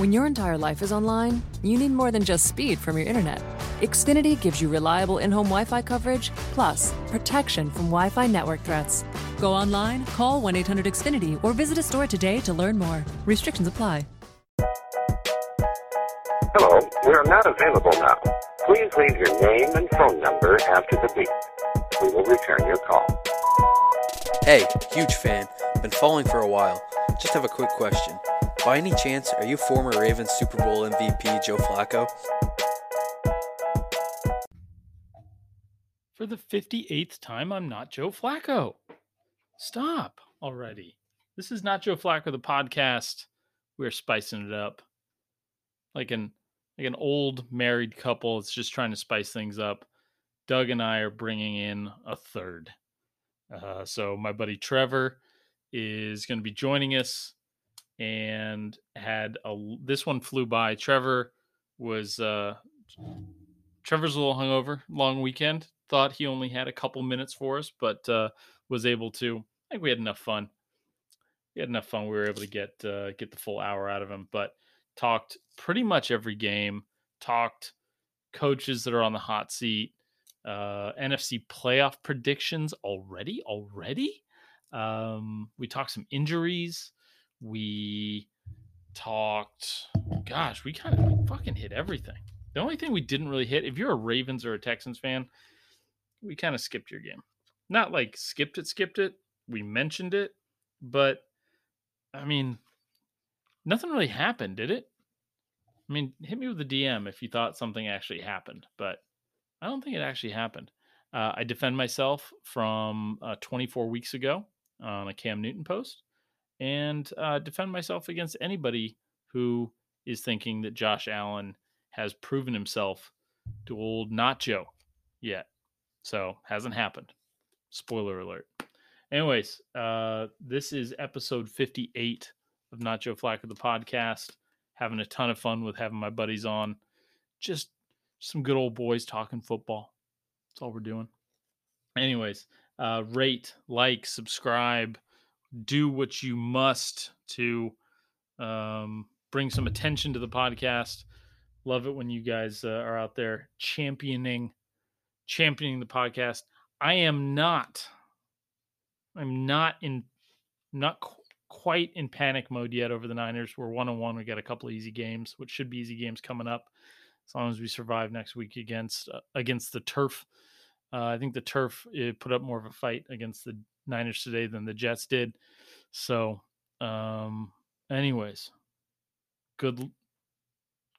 When your entire life is online, you need more than just speed from your internet. Xfinity gives you reliable in home Wi Fi coverage, plus protection from Wi Fi network threats. Go online, call 1 800 Xfinity, or visit a store today to learn more. Restrictions apply. Hello, we are not available now. Please leave your name and phone number after the beep. We will return your call. Hey, huge fan. Been following for a while. Just have a quick question. By any chance, are you former Ravens Super Bowl MVP Joe Flacco? For the 58th time, I'm not Joe Flacco. Stop already. This is not Joe Flacco, the podcast. We're spicing it up. Like an like an old married couple It's just trying to spice things up. Doug and I are bringing in a third. Uh, so my buddy Trevor is going to be joining us and had a this one flew by. Trevor was uh Trevor's a little hungover, long weekend. Thought he only had a couple minutes for us, but uh was able to. I think we had enough fun. We had enough fun. We were able to get uh, get the full hour out of him, but talked pretty much every game. Talked coaches that are on the hot seat. Uh, NFC playoff predictions already. Already, um, we talked some injuries. We talked, gosh, we kind of fucking hit everything. The only thing we didn't really hit, if you're a Ravens or a Texans fan, we kind of skipped your game. Not like skipped it, skipped it. We mentioned it, but I mean, nothing really happened, did it? I mean, hit me with the DM if you thought something actually happened, but I don't think it actually happened. Uh, I defend myself from uh, 24 weeks ago on a Cam Newton post and uh, defend myself against anybody who is thinking that Josh Allen has proven himself to old Nacho yet. So hasn't happened. Spoiler alert. Anyways, uh, this is episode 58 of Not Joe Flacco the podcast. Having a ton of fun with having my buddies on. Just some good old boys talking football. That's all we're doing. Anyways, uh, rate, like, subscribe, do what you must to um, bring some attention to the podcast. Love it when you guys uh, are out there championing championing the podcast. I am not I'm not in not qu- quite in panic mode yet over the Niners. We're one on one. We got a couple easy games, which should be easy games coming up as long as we survive next week against uh, against the turf. Uh, I think the turf put up more of a fight against the Niners today than the Jets did. So, um, anyways, good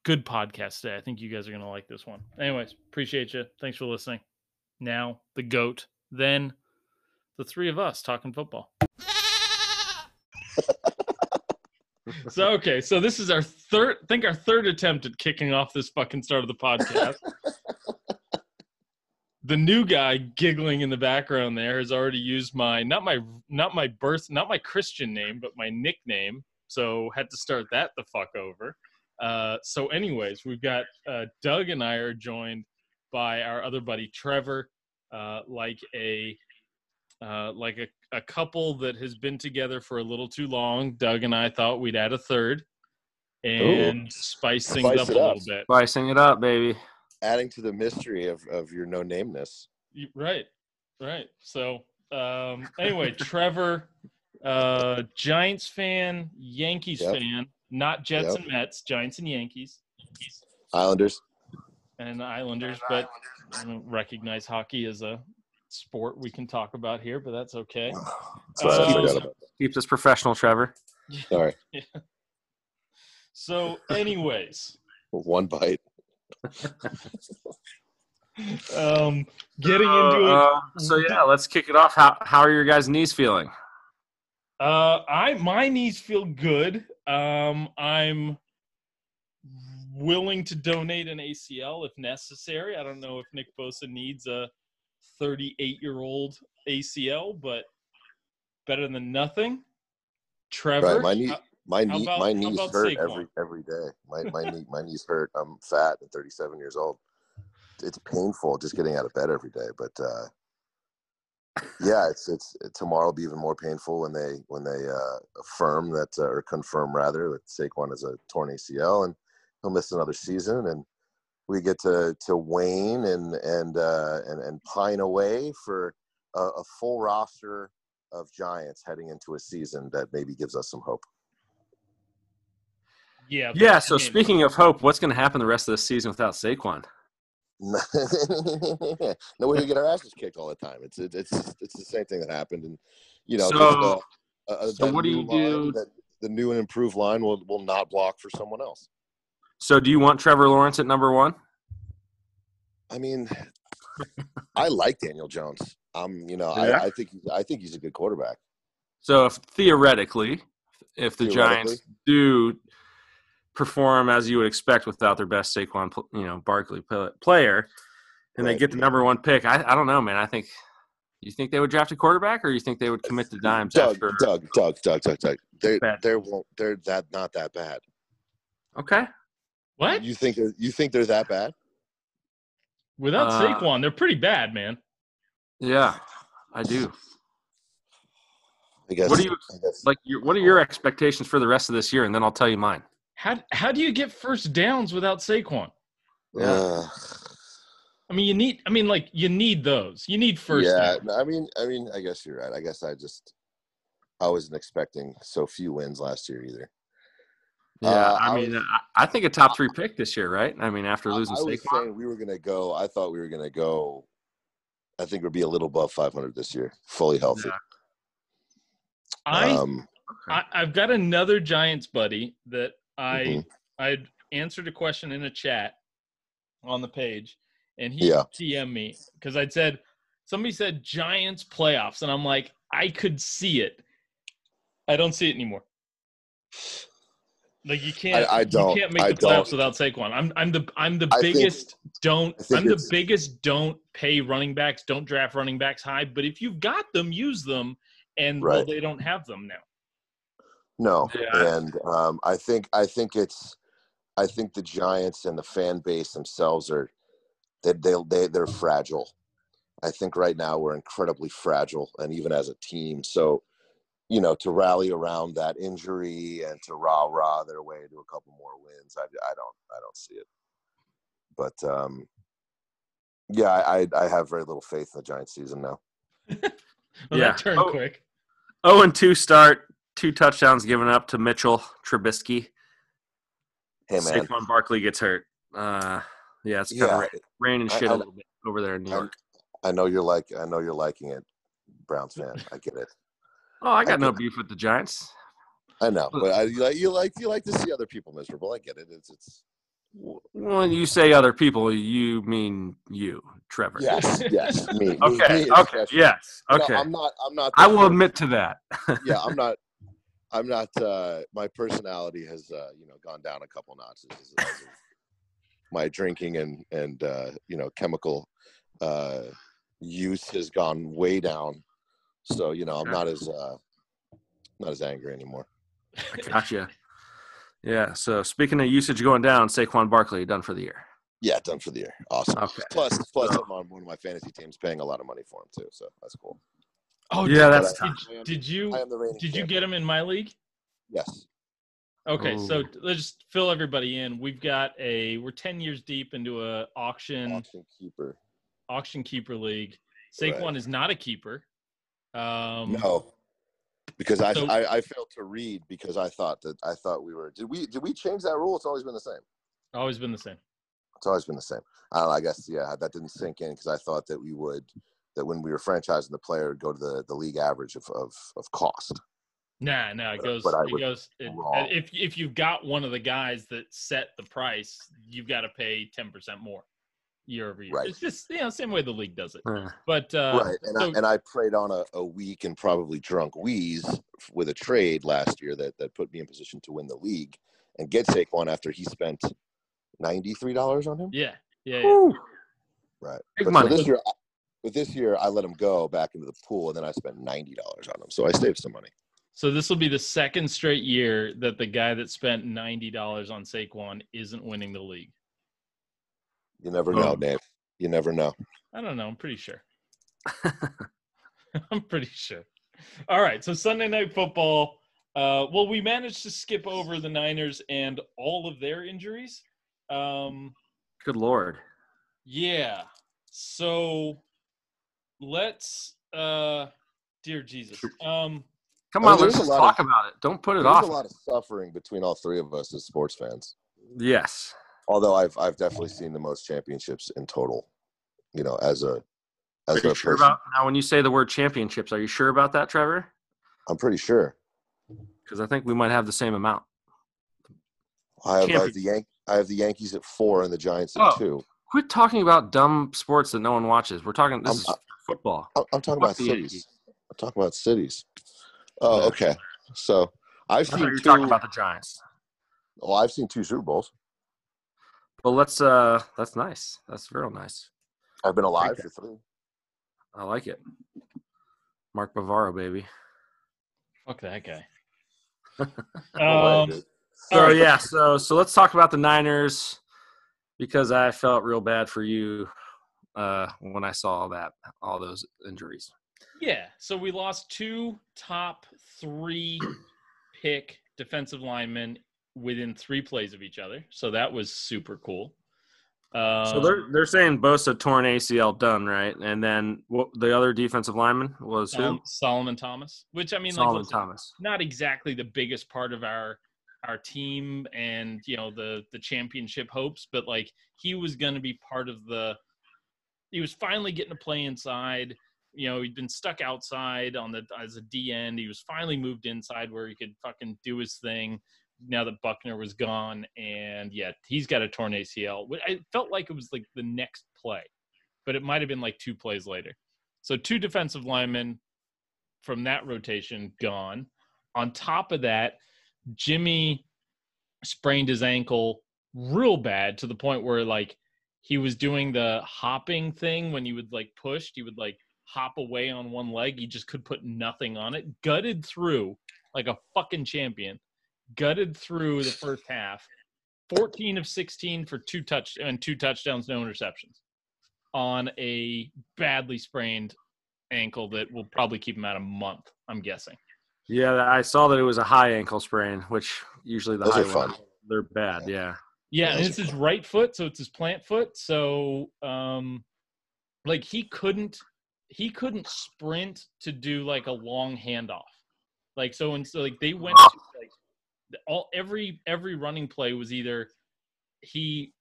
good podcast today. I think you guys are gonna like this one. Anyways, appreciate you. Thanks for listening. Now the goat, then the three of us talking football. so okay, so this is our third think our third attempt at kicking off this fucking start of the podcast. the new guy giggling in the background there has already used my not my not my birth not my Christian name, but my nickname. So had to start that the fuck over. Uh, so anyways, we've got uh, Doug and I are joined by our other buddy Trevor, uh, like a uh, like a, a couple that has been together for a little too long. Doug and I thought we'd add a third and Ooh. spice things Spice up a little bit. Spicing it up, baby. Adding to the mystery of, of your no nameness. Right, right. So um, anyway, Trevor, uh, Giants fan, Yankees Yep. fan, not Jets Yep. and Mets, Giants and Yankees. Islanders. and the Islanders, but I don't recognize hockey as a sport we can talk about here, but that's okay. Sorry, I Uh, forgot about Keeps us professional, Trevor. that. Sorry. So, anyways, One bite. Um, getting into it. Uh, so yeah, let's kick it off. How how are your guys' knees feeling? Uh, I my knees feel good. Um, I'm willing to donate an ACL if necessary. I don't know if Nick Bosa needs a 38 year old ACL, but better than nothing. Trevor, Right. My knee uh, my knee about- my knees hurt Saquon? every every day. My my knee my knees hurt. I'm fat and 37 years old. It's painful just getting out of bed every day, but uh Yeah, it's it's tomorrow will be even more painful when they when they uh, affirm that uh, or confirm rather that Saquon has a torn ACL and he'll miss another season, and we get to to wane and and uh, and and pine away for a, a full roster of Giants heading into a season that maybe gives us some hope. Yeah. but Yeah. I So mean, speaking of hope, what's going to happen the rest of the season without Saquon? no, way we get our asses kicked all the time. It's it's it's it's the same thing that happened, and you know, So- just, uh, uh, so what do you line, do- That the new and improved line will will not block for someone else. So do you want Trevor Lawrence at number one? I mean, I like Daniel Jones. Um, you know, Yeah. I, I think he's, I think he's a good quarterback. So if theoretically, if the Theoretically. Giants do perform as you would expect without their best Saquon, you know, Barkley player, and they get the number one pick, I, I don't know, man. I think you think they would draft a quarterback, or you think they would commit to dimes Doug, after? Doug, Doug, Doug, Doug, Doug. They're they're won't they're that not that bad. Okay, What? You think you think they're that bad? Without Uh, Saquon, they're pretty bad, man. yeah, I do. I guess. What do you I guess. like? Your, what are your expectations for the rest of this year? And then I'll tell you mine. How how do you get first downs without Saquon? Uh, I mean, you need. I mean, like you need those. You need first. yeah, downs. I mean, I mean, I guess you're right. I guess I just I wasn't expecting so few wins last year either. Yeah, Uh, I I mean, was- I, I think a top three pick this year, right? I mean, after I, losing I was Saquon. saying we were gonna go. I thought we were gonna go. I think we'd be a little above 500 this year, fully healthy. Yeah. I, um, I I've got another Giants buddy that I Mhm. I answered a question in a chat on the page, and he Yeah. TM me because I'd said somebody said Giants playoffs, and I'm like I could see it. I don't see it anymore. Like you can't, I don't. you can't make I the playoffs don't. without Saquon. I'm, I'm the, I'm the I think- biggest. don't. I think I'm the biggest. Don't pay running backs. Don't draft running backs high. But if you've got them, use them. And well, they don't have them now. No, Yeah. and um, I think I think it's I think the Giants and the fan base themselves are they they they they're fragile. I think right now we're incredibly fragile, and even as a team. So, you know, to rally around that injury and to rah rah their way to a couple more wins, I, I don't I don't see it. But um, yeah, I I I have very little faith in the Giants season now. Well, Yeah. that turned Oh. quick. Oh, and two start, two touchdowns given up to Mitchell Trubisky. Hey man, Saquon Barkley gets hurt. Uh, yeah, it's kind yeah, of rain and shit I- a little bit over there in New I- York. I know you're like I know you're liking it, Browns fan. I get it. Oh, I got no get- beef with the Giants. I know, but I, you like you like you like to see other people miserable. I get it. It's it's When you say other people, you mean you, Trevor. yes, yes, me. me- Okay. me Okay. Yes. Okay. I'm not. I'm not. I will first- admit to that. Yeah, I'm not. I'm not. Uh, my personality has, uh, you know, gone down a couple notches. As, as my drinking and and uh, you know chemical uh, use has gone way down. So you know, I'm not as uh, not as angry anymore. Gotcha. Yeah. So speaking of usage going down, Saquon Barkley done for the year. Yeah, done for the year. Awesome. Okay. Plus, plus, I'm on one of my fantasy teams, paying a lot of money for him too. So that's cool. Oh, Yeah, did, that's But I- tough. Am- did you I am the reigning did you get him in my league? Yes. Okay, so let's just fill everybody in. We've got a we're ten years deep into a auction Auction keeper. auction keeper league. Saquon Right. is not a keeper. Um, No. Because I, So- I I failed to read because I thought that I thought we were did we did we change that rule? It's always been the same. always been the same. It's always been the same. I don't know, I guess yeah, that didn't sink in because I thought that we would that when we were franchising the player it'd go to the, the league average of, of, of cost. Nah, no, it goes. but I It goes. It, if if you've got one of the guys that set the price, you've got to pay ten percent more year over year. Right. It's just you know same way the league does it. But uh, right. And so- I and I preyed on a, a weak and probably drunk wheeze with a trade last year that, that put me in position to win the league and get Saquon after he spent ninety three dollars on him. yeah, yeah, yeah. Right. Big But money. So this year, but this year I let him go back into the pool, and then I spent ninety dollars on him, so I saved some money. So this will be the second straight year that the guy that spent ninety dollars on Saquon isn't winning the league. You never know, Oh. Dave. You never know. I don't know. I'm pretty sure. I'm pretty sure. All right, so Sunday night football. Uh, well, we managed to skip over the Niners and all of their injuries. Um, Good lord. yeah. So let's, uh, dear Jesus. Um, Come I mean, on, let's there's a just lot talk of- about it. Don't put it There's off. a lot of suffering between all three of us as sports fans. yes. Although I've I've definitely seen the most championships in total. You know, as a Are as you a sure person, about now? When you say the word championships, are you sure about that, Trevor? I'm pretty sure. Because I think we might have the same amount. I have, I have the Yan- I have the Yankees at four and the Giants at Oh. two. Quit talking about dumb sports that no one watches. We're talking. This I'm- is football. I'm, I'm talking about cities. Yankees. I'm talking about cities. Oh, okay. So I've seen you were two. talking about the Giants. well, I've seen two Super Bowls. Well, let's. uh That's nice. That's real nice. I've been alive Okay. for three. I like it. Mark Bavaro, baby. fuck that guy. Um. So All right. yeah, so so let's talk about the Niners because I felt real bad for you uh when I saw that all those injuries. Yeah, so we lost two top three pick defensive linemen within three plays of each other. So that was super cool. Um, so they're they're saying Bosa torn ACL done right, and then what the other defensive lineman was who? Sol- Solomon Thomas, which I mean, like, Solomon listen, Thomas. not exactly the biggest part of our our team and you know the the championship hopes, but like he was going to be part of the. He was finally getting to play inside. You know, he'd been stuck outside on the as a D end. He was finally moved inside where he could fucking do his thing. Now that Buckner was gone, and yet he's got a torn ACL. I felt like it was like the next play, but it might have been like two plays later. So two defensive linemen from that rotation gone. On top of that, Jimmy sprained his ankle real bad to the point where like he was doing the hopping thing when he would like pushed, he would like hop away on one leg. He just could put nothing on it. Gutted through like a fucking champion. Gutted through the first half. 14 of 16 for two touch and two touchdowns, no interceptions on a badly sprained ankle that will probably keep him out a month, I'm guessing. Yeah, I saw that it was a high ankle sprain, which usually the Those high are fun. ones, they're bad. Yeah. Yeah, Yeah, and those it's his right foot, so it's his plant foot. So um like he couldn't he couldn't sprint to do like a long handoff. Like so and so like they went to like all every every running play was either he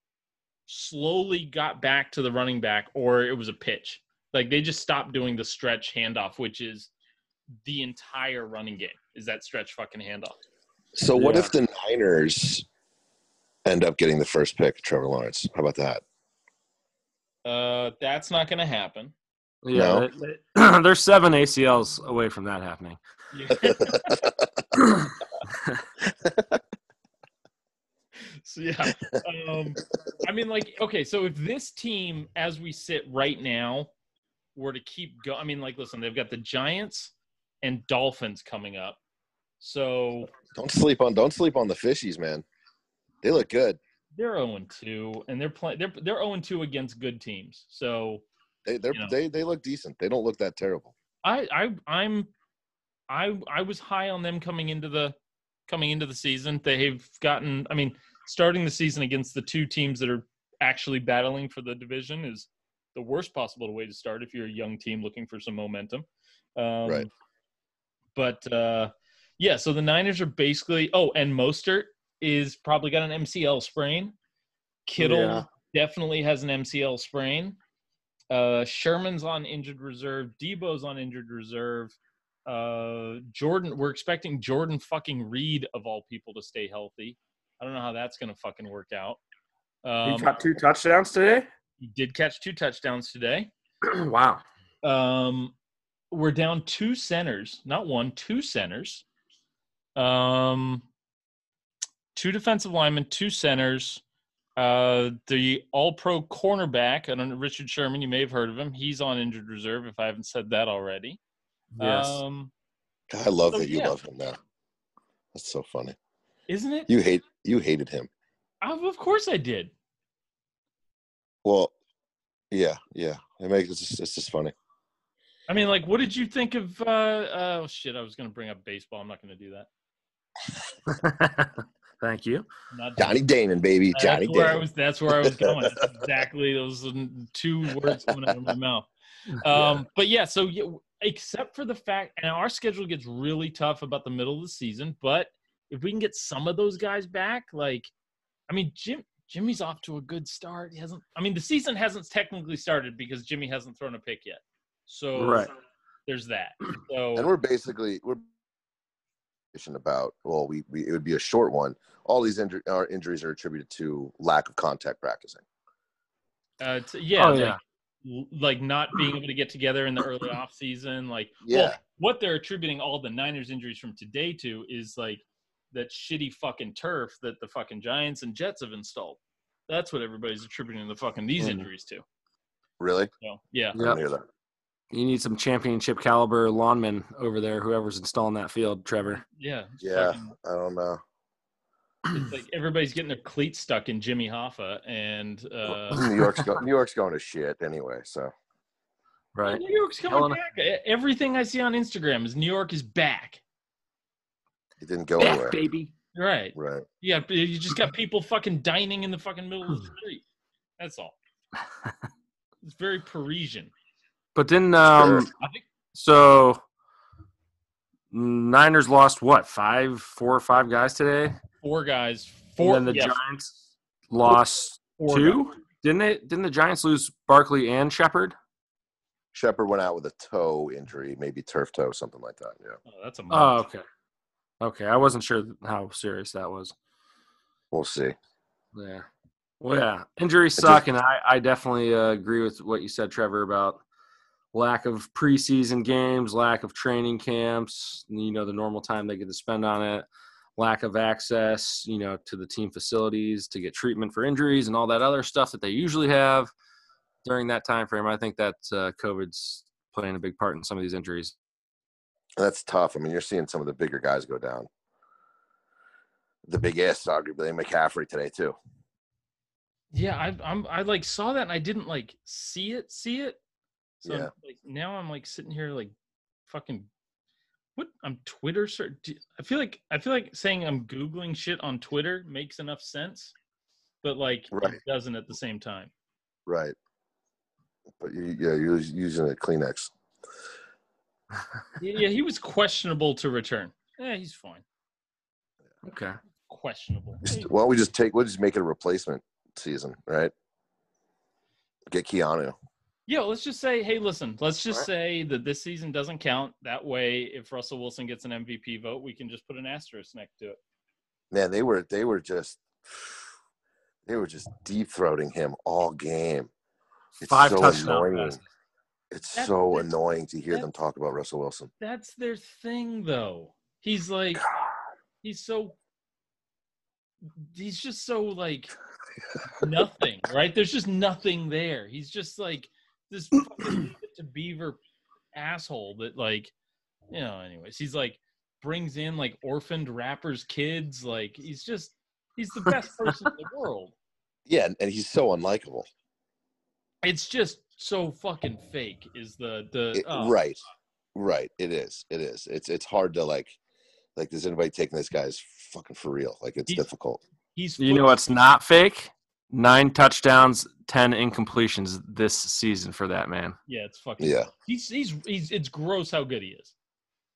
slowly got back to the running back or it was a pitch. Like they just stopped doing the stretch handoff, which is the entire running game. Is that stretch fucking handoff. So what Yeah. if the Niners end up getting the first pick, Trevor Lawrence? How about that? Uh that's not gonna happen. Yeah. No. they- they- there's seven ACLs away from that happening. Yeah. So yeah, um, I mean, like, okay, so if this team, as we sit right now, were to keep going, I mean, like, listen, they've got the Giants and Dolphins coming up, so Don't sleep on don't sleep on the fishies, man. They look good. they're zero two, and they're playing, they're they're 0 2 against good teams. So They they Yeah. they they look decent. They don't look that terrible. I I I'm I I was high on them coming into the coming into the season. They've gotten I mean, starting the season against the two teams that are actually battling for the division is the worst possible way to start if you're a young team looking for some momentum. Um, Right. But uh, yeah, so the Niners are basically. Oh, and Mostert is probably got an MCL sprain. Kittle Yeah. definitely has an MCL sprain. Uh, Sherman's on injured reserve. Deebo's on injured reserve. Uh, Jordan, we're expecting Jordan fucking Reed of all people to stay healthy. I don't know how that's gonna fucking work out. Um, he got two touchdowns today. he did catch two touchdowns today. wow. Um, we're down two centers, not one, two centers. Um, two defensive linemen, two centers. Uh, the All-Pro cornerback, I don't know, Richard Sherman. You may have heard of him. He's on injured reserve. If I haven't said that already. Yes. Um, I love So, that you yeah. love him now. That's so funny. isn't it? You hate you hated him. Of of course I did. Well, yeah, yeah. It makes it's just, it's just funny. I mean, like, what did you think of? Uh, oh shit! I was going to bring up baseball. I'm not going to do that. Thank you. Not Johnny Damon, baby. Johnny that's where I Damon. was. That's where I was going. That's exactly those two words coming out of my mouth. Um, But yeah, so yeah, except for the fact, and our schedule gets really tough about the middle of the season. But if we can get some of those guys back, like, I mean, Jim Jimmy's off to a good start. He hasn't. I mean, the season hasn't technically started because Jimmy hasn't thrown a pick yet. So Right. there's that. So and we're basically we're about well, we, we it would be a short one. All these injury, our injuries are attributed to lack of contact practicing. Uh, t- yeah, Oh, like, yeah. l- like not being able to get together in the early off season. Like, Yeah. well, what they're attributing all the Niners injuries from today to is like that shitty fucking turf that the fucking Giants and Jets have installed. That's what everybody's attributing the fucking these Mhm. injuries to. Really? So yeah, I You need some championship caliber lawnmen over there, whoever's installing that field, Trevor. yeah, Yeah, fucking- I don't know. it's like everybody's getting their cleats stuck in Jimmy Hoffa, and uh, New York's go, New York's going to shit anyway. So Right. New York's coming Helena. back. Everything I see on Instagram is New York is back. it didn't go anywhere. baby. Right. Right. Yeah, you just got people fucking dining in the fucking middle of the street. That's all. It's very Parisian. But then, um, Sure. I think so Niners lost what five, four or five guys today, four guys, four. and then the yeah, Giants lost four two. guys. Didn't they? Didn't the Giants lose Barkley and Shepard? Shepard went out with a toe injury, maybe turf toe, something like that. Yeah. Oh, that's a Oh, okay. Okay, I wasn't sure how serious that was. We'll see. Yeah. Well, yeah, injuries just- suck, and I, I definitely uh, agree with what you said, Trevor, about lack of preseason games, lack of training camps, you know, the normal time they get to spend on it, lack of access, you know, to the team facilities to get treatment for injuries and all that other stuff that they usually have during that time frame. I think that uh, COVID's playing a big part in some of these injuries. That's tough. I mean, you're seeing some of the bigger guys go down. The biggest, arguably, McCaffrey today too. Yeah, I, I'm. I like saw that and I didn't like see it. See it. So I'm, Yeah. like now I'm like sitting here like fucking. What I'm Twitter search. I feel like I feel like saying I'm googling shit on Twitter makes enough sense, but like Right. it doesn't at the same time. Right. But you, yeah, you're using a Kleenex. Yeah, yeah, he was questionable to return. Yeah, he's fine. Okay. Questionable. Just- Why don't we just take? We'll just make it a replacement season, right? Get Keanu. Yeah, let's just say, hey, listen, let's just Right. say that this season doesn't count. That way, if Russell Wilson gets an MVP vote, we can just put an asterisk next to it. Man, they were they were just they were just deep throating him all game. It's Five so touchdown annoying. passes. It's That- so that's- annoying to hear that- them talk about Russell Wilson. That's their thing, though. He's like, he's so, he's just so like nothing, right? There's just nothing there. He's just like this fucking to beaver asshole that like, you know. Anyways, he's like brings in like orphaned rappers' kids. Like he's just he's the best person in the world. Yeah, and, and he's so unlikable. It's just so fucking fake. Is the the It- oh, Right, right. It is. It is. It's it's hard to like like. Does anybody taking this guy's fucking for real? Like it's He's- difficult. He's You know what's not fake? Nine touchdowns, ten incompletions this season for that man. Yeah, it's fucking. Yeah. He's he's he's. It's gross how good he is.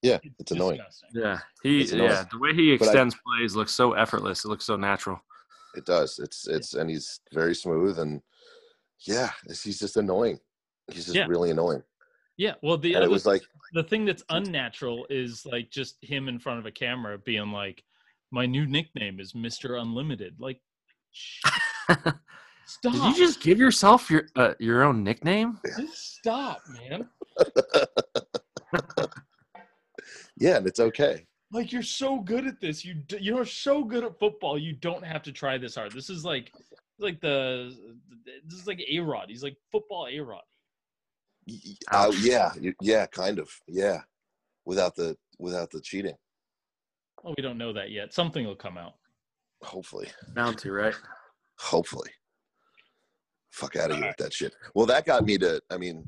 Yeah, it's annoying. disgusting. Yeah, he annoying. yeah the way he But I- extends plays looks so effortless. It looks so natural. It does. It's it's and he's very smooth and yeah, it's, he's just annoying. He's just Yeah. really annoying. Yeah. Well, the And other it was like the thing that's unnatural is like just him in front of a camera being like, "My new nickname is Mister Unlimited." Like, stop. Did you just give yourself your uh, your own nickname? Just stop, man? yeah, and it's okay. Like you're so good at this. You d- you're so good at football. You don't have to try this hard. This is like like the this is like A-Rod. He's like football A-Rod. Y- y- Uh, yeah, yeah, kind of. Yeah. Without the without the cheating. Well, we don't know that yet. Something will come out. Hopefully. bounty, right. Hopefully. Fuck out of here with that shit. Well, that got me to I mean,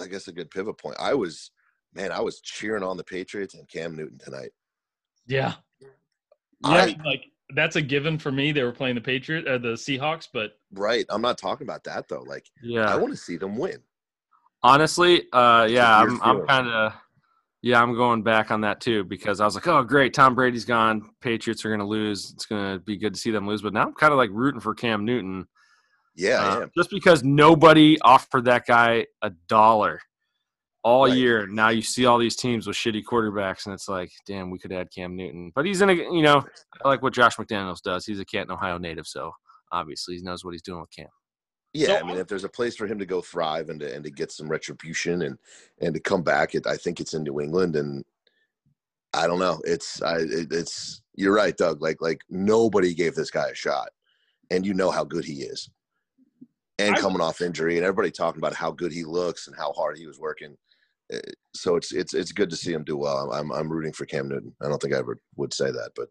I guess a good pivot point. I was, man, I was cheering on the Patriots and Cam Newton tonight. Yeah. I- like that's a given for me. They were playing the Patriot uh, the Seahawks, but Right. I'm not talking about that though. Like Yeah. I want to see them win. Honestly, uh, yeah, I'm, I'm kind of, yeah, I'm going back on that too because I was like, oh, great, Tom Brady's gone. Patriots are going to lose. It's going to be good to see them lose. But now I'm kind of like rooting for Cam Newton Yeah, uh, just because nobody offered that guy a dollar all Right. year. Now you see all these teams with shitty quarterbacks, and it's like, damn, we could add Cam Newton. But he's in a, you know, I like what Josh McDaniels does. He's a Canton, Ohio native, so obviously he knows what he's doing with Cam. Yeah, So I mean, I'm- if there's a place for him to go thrive and to, and to get some retribution and and to come back, it, I think it's in New England. And I don't know. It's I it, it's you're right, Doug. Like like nobody gave this guy a shot, and you know how good he is. And I- coming off injury, and everybody talking about how good he looks and how hard he was working. Uh, So it's it's it's good to see him do well. I'm I'm, I'm rooting for Cam Newton. I don't think I ever would say that, but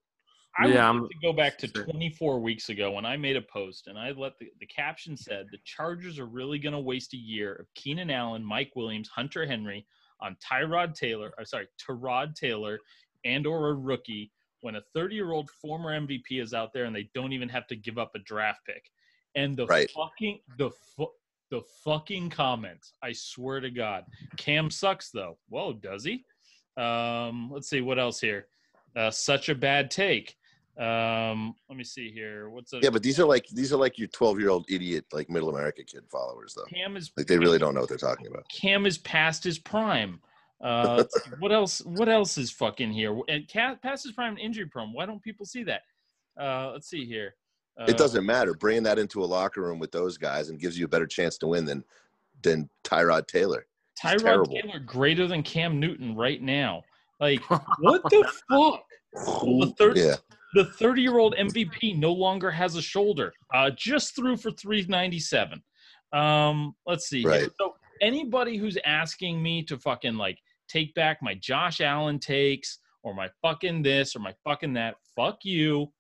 I would Yeah, like to go back to Sure. 24 weeks ago when I made a post and I let the, the caption said the Chargers are really going to waste a year of Keenan Allen, Mike Williams, Hunter Henry on Tyrod Taylor, or sorry, Tyrod Taylor, and or a rookie when a 30 year old former MVP is out there and they don't even have to give up a draft pick. And the Right. fucking the fu- the fucking comments, I swear to God, Cam sucks though. Whoa, does he? Um, let's see what else here. Uh, such a bad take. Um, let me see here. What's a yeah. But these are like these are like your 12 year old idiot like Middle America kid followers though. Cam is Like they really don't know what they're talking about. Cam is past his prime. Uh, what else? What else is fucking here? And Ca- past his prime, injury prone. Why don't people see that? Uh, let's see here. Uh, it doesn't matter. Bringing that into a locker room with those guys and gives you a better chance to win than than Tyrod Taylor. Tyrod terrible. Taylor greater than Cam Newton right now. Like what the fuck? the third- yeah, The 30 year old MVP no longer has a shoulder. Uh, just threw for 397. Um, let's see. Right. So anybody who's asking me to fucking like take back my Josh Allen takes or my fucking this or my fucking that, fuck you.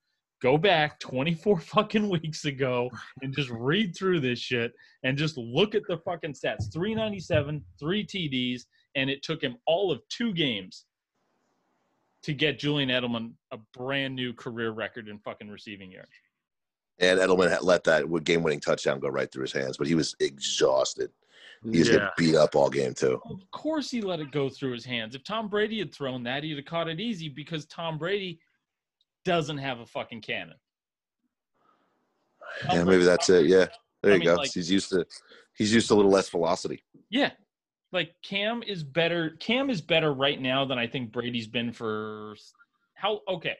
Go back 24 fucking weeks ago and just read through this shit and just look at the fucking stats. 397, three TDs, and it took him all of two games to get Julian Edelman a brand new career record in fucking receiving yards. and Edelman had let that game winning touchdown go right through his hands, but he was exhausted. He was yeah. getting beat up all game too. Of course, he let it go through his hands. If Tom Brady had thrown that, he'd have caught it easy because Tom Brady doesn't have a fucking cannon. Yeah, maybe that's it. Yeah, there I you mean, go. like- he's used to he's used to a little less velocity. Yeah. Like Cam is better. Cam is better right now than I think Brady's been for how okay.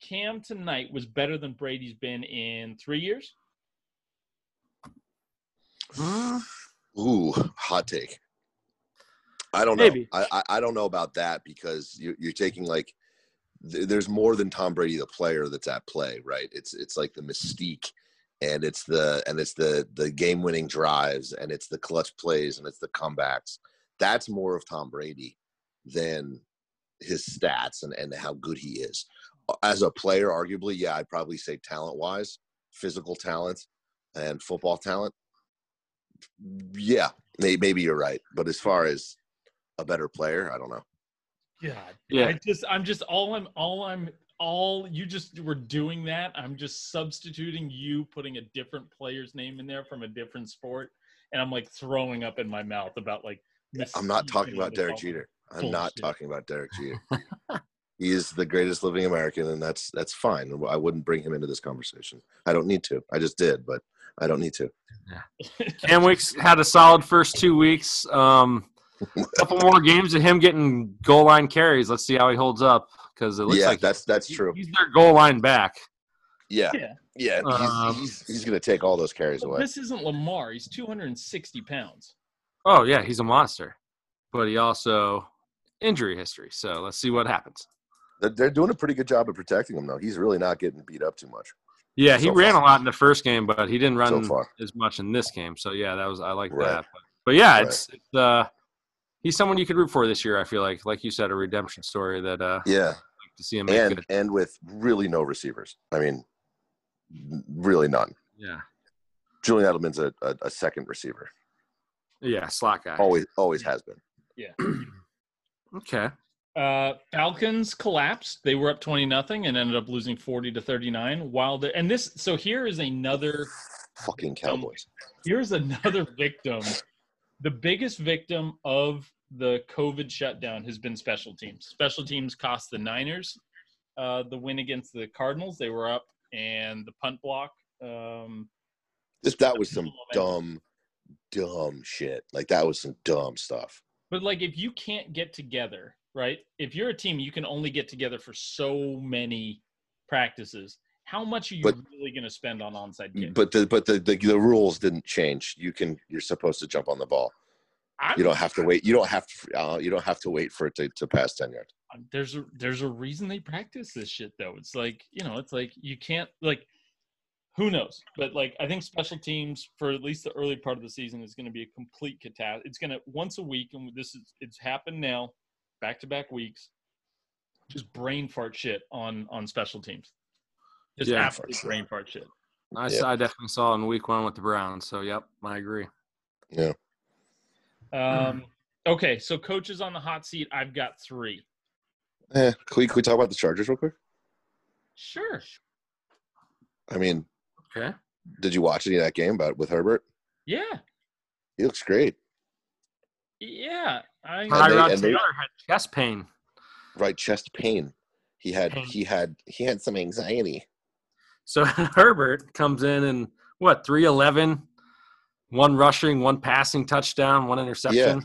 Cam tonight was better than Brady's been in three years. Ooh, hot take. I don't know. I, I I don't know about that because you, you're taking like th- there's more than Tom Brady the player that's at play, right? It's it's like the mystique, and it's the and it's the the game winning drives, and it's the clutch plays, and it's the comebacks. That's more of Tom Brady than his stats and and how good he is as a player. Arguably, yeah, I'd probably say talent wise, physical talent, and football talent. Yeah, maybe you're right, but as far as a better player, I don't know. God. Yeah. I just I'm just all I'm all I'm all you just were doing that. I'm just substituting you putting a different player's name in there from a different sport. And I'm like throwing up in my mouth about like I'm not talking about Derek this Jeter. I'm not bullshit. talking about Derek Jeter. he is the greatest living American, and that's that's fine. I wouldn't bring him into this conversation. I don't need to. I just did, but I don't need to. Cam Weeks had a solid first two weeks. Um, a couple more games of him getting goal line carries. Let's see how he holds up because it looks yeah, like that's that's true. He's their goal line back. Yeah, Yeah. yeah. Um, he's he's, he's going to take all those carries away. this isn't Lamar. He's 260 pounds. Oh yeah, he's a monster, but he also injury history. So let's see what happens. They're- They're doing a pretty good job of protecting him, though. He's really not getting beat up too much. Yeah, he So ran far. a lot in the first game, but he didn't run So far. as much in this game. So yeah, that was I like Right. that. But, but yeah, Right. it's, it's uh he's someone you could root for this year. I feel like, like you said, a redemption story that uh Yeah, to see him make and good. and with really no receivers. I mean, really none. Yeah, Julian Edelman's a, a, a second receiver. Yeah, slot guy. Always, always has been. Yeah. okay. Uh, Falcons collapsed. They were up twenty nothing and ended up losing forty to thirty nine. While the and this so here is another Fucking Cowboys. here's another victim. The biggest victim of the COVID shutdown has been special teams. Special teams cost the Niners uh, the win against the Cardinals. They were up, and the punt block. Um, This that was some dumb, dumb shit. Like that was some dumb stuff. but like, if you can't get together, right? If you're a team, you can only get together for so many practices. How much are you But- really going to spend on onside kicks? But the but the, the the rules didn't change. You can you're supposed to jump on the ball. I'm- You don't have to wait. You don't have to. Uh, you don't have to wait for it to, to pass ten yards. there's a there's a reason they practice this shit though. It's like you know, it's like you can't like who knows, but like I think special teams for at least the early part of the season is going to be a complete catastrophe. It's going to once a week, and this is it's happened now, back to back weeks, just brain fart shit on on special teams. Just Yeah, absolute sure. brain fart shit. I, Yeah. saw, I definitely saw in week one with the Browns. So, yep, I agree. Yeah. Um, okay, so coaches on the hot seat, I've got three. Eh, can we can we talk about the Chargers real quick? Sure. I mean, Okay. did you watch any of that game about with Herbert? Yeah. He looks great. Yeah. I And Tyrod they- and they- Taylor had chest pain. Right, chest pain. He had Pain. he had he had some anxiety. So Herbert comes in and what, 311, one rushing, one passing touchdown, one interception. Yeah.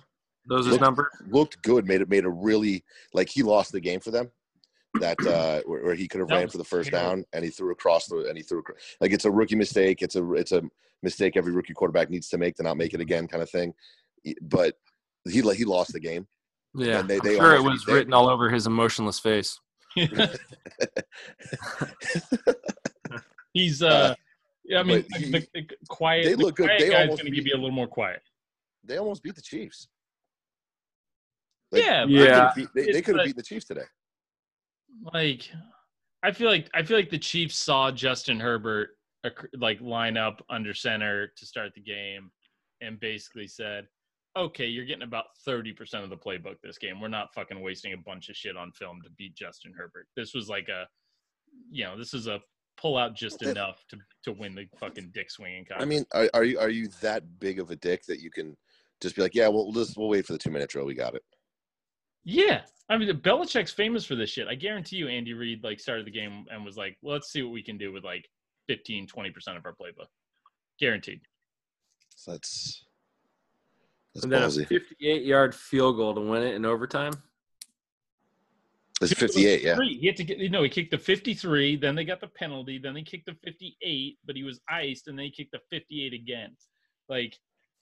Those are his numbers. Looked good. Made it made a really like he lost the game for them. That uh where, where he could have ran for the first terrible. down and he threw across the and he threw like it's a rookie mistake. It's a it's a mistake every rookie quarterback needs to make to not make it again kind of thing. But he he lost the game. Yeah. And they- I'm they sure it was they- written all over his emotionless face. He's uh, yeah, I mean but he- the, the quiet. they the look good. They guy's almost going to give you a little more quiet. they almost beat the Chiefs. Like, yeah, they Yeah. could've beat- they, they could have like- beaten the Chiefs today. like I feel like I feel like the Chiefs saw Justin Herbert like line up under center to start the game, and basically said, "Okay, you're getting about thirty percent of the playbook this game. We're not fucking wasting a bunch of shit on film to beat Justin Herbert. This was like a, you know, this is a pull out just that- enough to to win the fucking dick swinging I mean, are, are you are you that big of a dick that you can just be like, yeah, well, we'll just we'll wait for the two minute drill. We got it. Yeah. I mean, Belichick's famous for this shit. I guarantee you, Andy Reid like started the game and was like, well, let's see what we can do with like 15, 20% of our playbook. Guaranteed. So that's that's And then a ballsy. 58 yard field goal to win it in overtime. It's fifty eight. Yeah. He had to get, you know, he kicked the 53, then they got the penalty, then they kicked the 58, but he was iced, and then he kicked the 58 again. Like,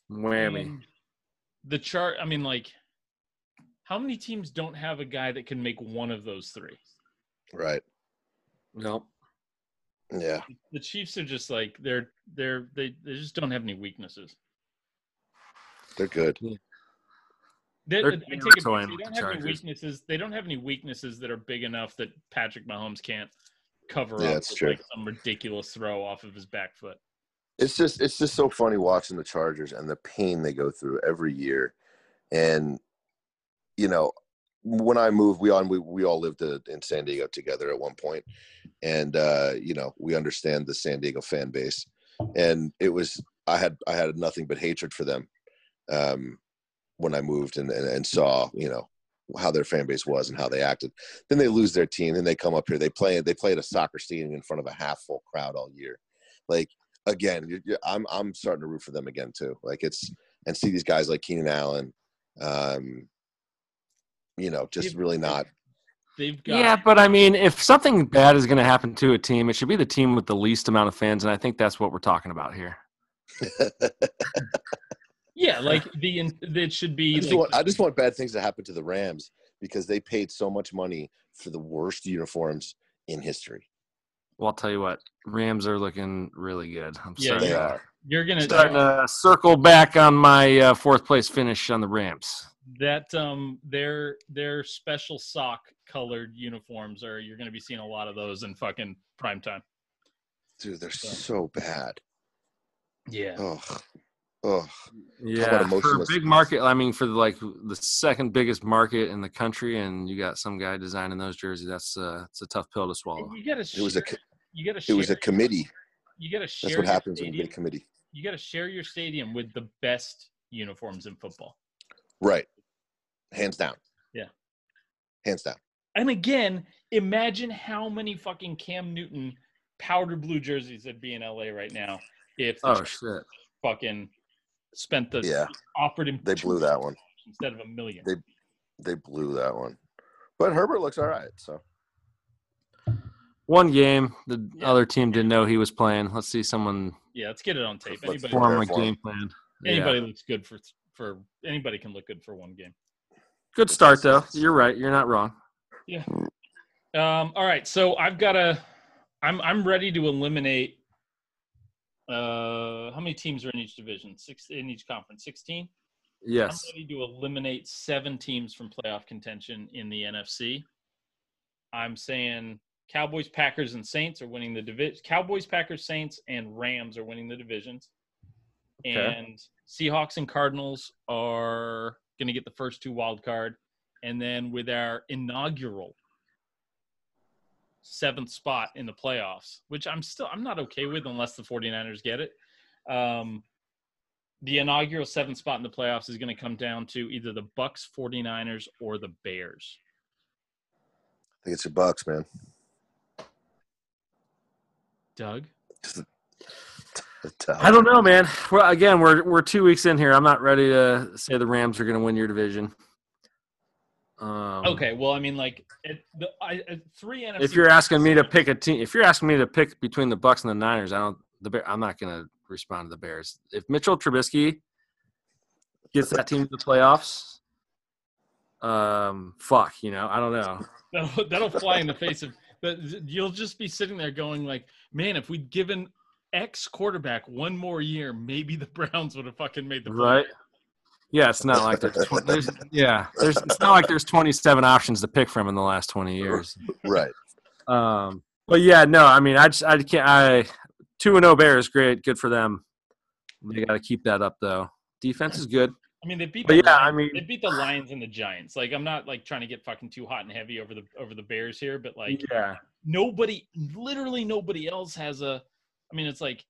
Whammy. the chart, I mean, like, how many teams don't have a guy that can make one of those three? Right. Nope. Yeah. The Chiefs are just like, they're, they're, they, they just don't have any weaknesses. They're good. They, They're I take it territory They don't have any weaknesses. They don't have any weaknesses that are big enough that Patrick Mahomes can't cover Yeah, up that's with true. like some ridiculous throw off of his back foot. It's just it's just so funny watching the Chargers and the pain they go through every year. And you know, when I moved, we all we, we all lived uh, in San Diego together at one point, and uh, you know we understand the San Diego fan base, and it was I had I had nothing but hatred for them um, when I moved and, and and saw you know how their fan base was and how they acted. Then they lose their team, then they come up here, they play they play at a soccer stadium in front of a half full crowd all year, like again, you you I'm I'm starting to root for them again too. Like it's and see these guys like Keenan Allen, um, you know, just really not. They've got Yeah, but I mean, if something bad is going to happen to a team, it should be the team with the least amount of fans, and I think that's what we're talking about here. yeah, like the in- it should I be. just, like, want, I just want bad things to happen to the Rams because they paid so much money for the worst uniforms in history. Well, I'll tell you what, Rams are looking really good. I'm Yeah, starting, They are. you're gonna starting to circle back on my uh, fourth place finish on the Rams. that um their their special sock colored uniforms are you're gonna be seeing a lot of those in fucking prime time. Dude, they're so bad. Yeah. Ugh. Oh, Yeah, for a big market. I mean, for the, like the second biggest market in the country, and you got some guy designing those jerseys. That's uh, it's a tough pill to swallow. And you gotta it was a you gotta it was a committee. you gotta share That's what your happens when you get a committee. you gotta share your stadium with the best uniforms in football. Right. Hands down. Yeah. Hands down. And again, imagine how many fucking Cam Newton powder blue jerseys that'd be in LA right now if Oh shit! fucking spent the Yeah. offered him They blew that one. instead of a million. They- They blew that one. But Herbert looks all right. So One game, the Yeah. other team didn't know he was playing. Let's see someone yeah, let's get it on tape. Let's Anybody, form a for him. game plan. Yeah. anybody looks good for for anybody can look good for one game. Good start though. You're right. You're not wrong. Yeah. Um, all right, so I've got a. I'm I'm ready to eliminate. Uh, how many teams are in each division? Six in each conference. Sixteen. Yes. I'm ready to eliminate seven teams from playoff contention in the NFC. I'm saying Cowboys, Packers, and Saints are winning the division. Cowboys, Packers, Saints, and Rams are winning the divisions. Okay. And Seahawks and Cardinals are going to get the first two wild card. And then with our inaugural seventh spot in the playoffs, which I'm still I'm not okay with unless the 49ers get it. Um, the inaugural seventh spot in the playoffs is going to come down to either the Bucks, 49ers, or the Bears. I think it's your Bucks, man. Doug, I don't know, man. Well, again, we're we're two weeks in here. I'm not ready to say the Rams are going to win your division. Um, okay. Well, I mean, like it, the I, uh, three NFC. If you're asking me to pick a team, if you're asking me to pick between the Bucks and the Niners, I don't. The Bear, I'm not going to respond to the Bears. If Mitchell Trubisky gets that team to the playoffs, um, fuck, you know, I don't know. that'll, that'll fly in the face of. But you'll just be sitting there going like, man, if we'd given X quarterback one more year, maybe the Browns would have fucking made the Right? Yeah, it's not like there's, tw- there's yeah, there's it's not like there's 27 options to pick from in the last 20 years. Right. Um, but yeah, no, I mean, I just I can't. I two and zero Bears, great, good for them. They got to keep that up though. Defense is good. I mean, they beat. But the yeah, I Lions- mean- they beat the Lions and the Giants. Like, I'm not like trying to get fucking too hot and heavy over the over the Bears here, but like, yeah, nobody, literally nobody else has a. I mean, it's like,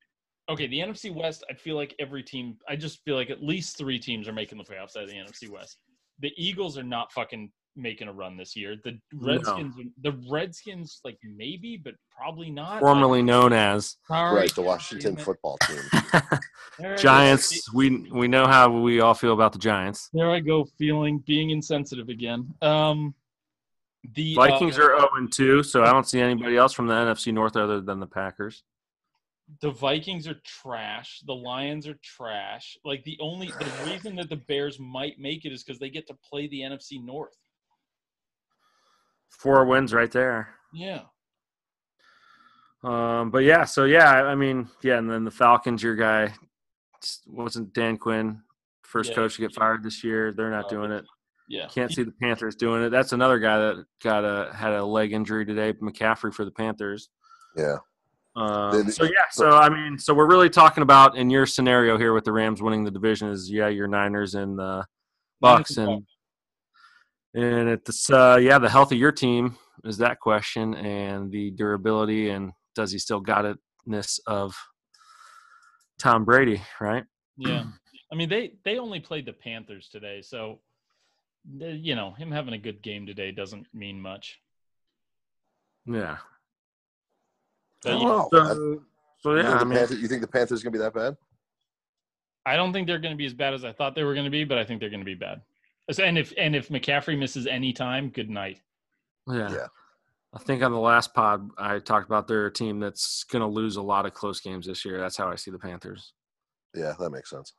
okay, the NFC West. I feel like every team. I just feel like at least three teams are making the playoffs out of the NFC West. The Eagles are not fucking making a run this year. The Redskins, the Redskins, like maybe, but probably not. formerly known as Like, sorry, Right. The Washington damn football team. There I go. Giants. We we know how we all feel about the Giants. There I go, feeling being insensitive again. Um, the Vikings uh, are zero and two, so I don't see anybody else from the NFC North other than the Packers. The Vikings are trash. The Lions are trash. Like the only the reason that the Bears might make it is because they get to play the NFC North. Four wins right there. Yeah, Um, but yeah, so yeah, I I mean, yeah, and then the Falcons, your guy wasn't Dan Quinn, first Yeah. coach to get fired this year. They're not Uh, doing it. yeah. Can't see the Panthers doing it. That's another guy that got a had a leg injury today, McCaffrey for the Panthers. Yeah. Um, so yeah, so I mean, so we're really talking about in your scenario here with the Rams winning the division is yeah, your Niners and the Bucks and and it's uh yeah, the health of your team is that question and the durability and does he still got itness of Tom Brady, right? Yeah. I mean, they they only played the Panthers today, so you know him having a good game today doesn't mean much. Yeah. But, I yeah, don't know. So, so You yeah, think I the mean, Panther- you think the Panthers gonna be that bad? I don't think they're going to be as bad as I thought they were going to be, but I think they're going to be bad. And if and if McCaffrey misses any time, good night. yeah. Yeah. I think on the last pod I talked about they're team that's going to lose a lot of close games this year. That's how I see the Panthers. Yeah, that makes sense.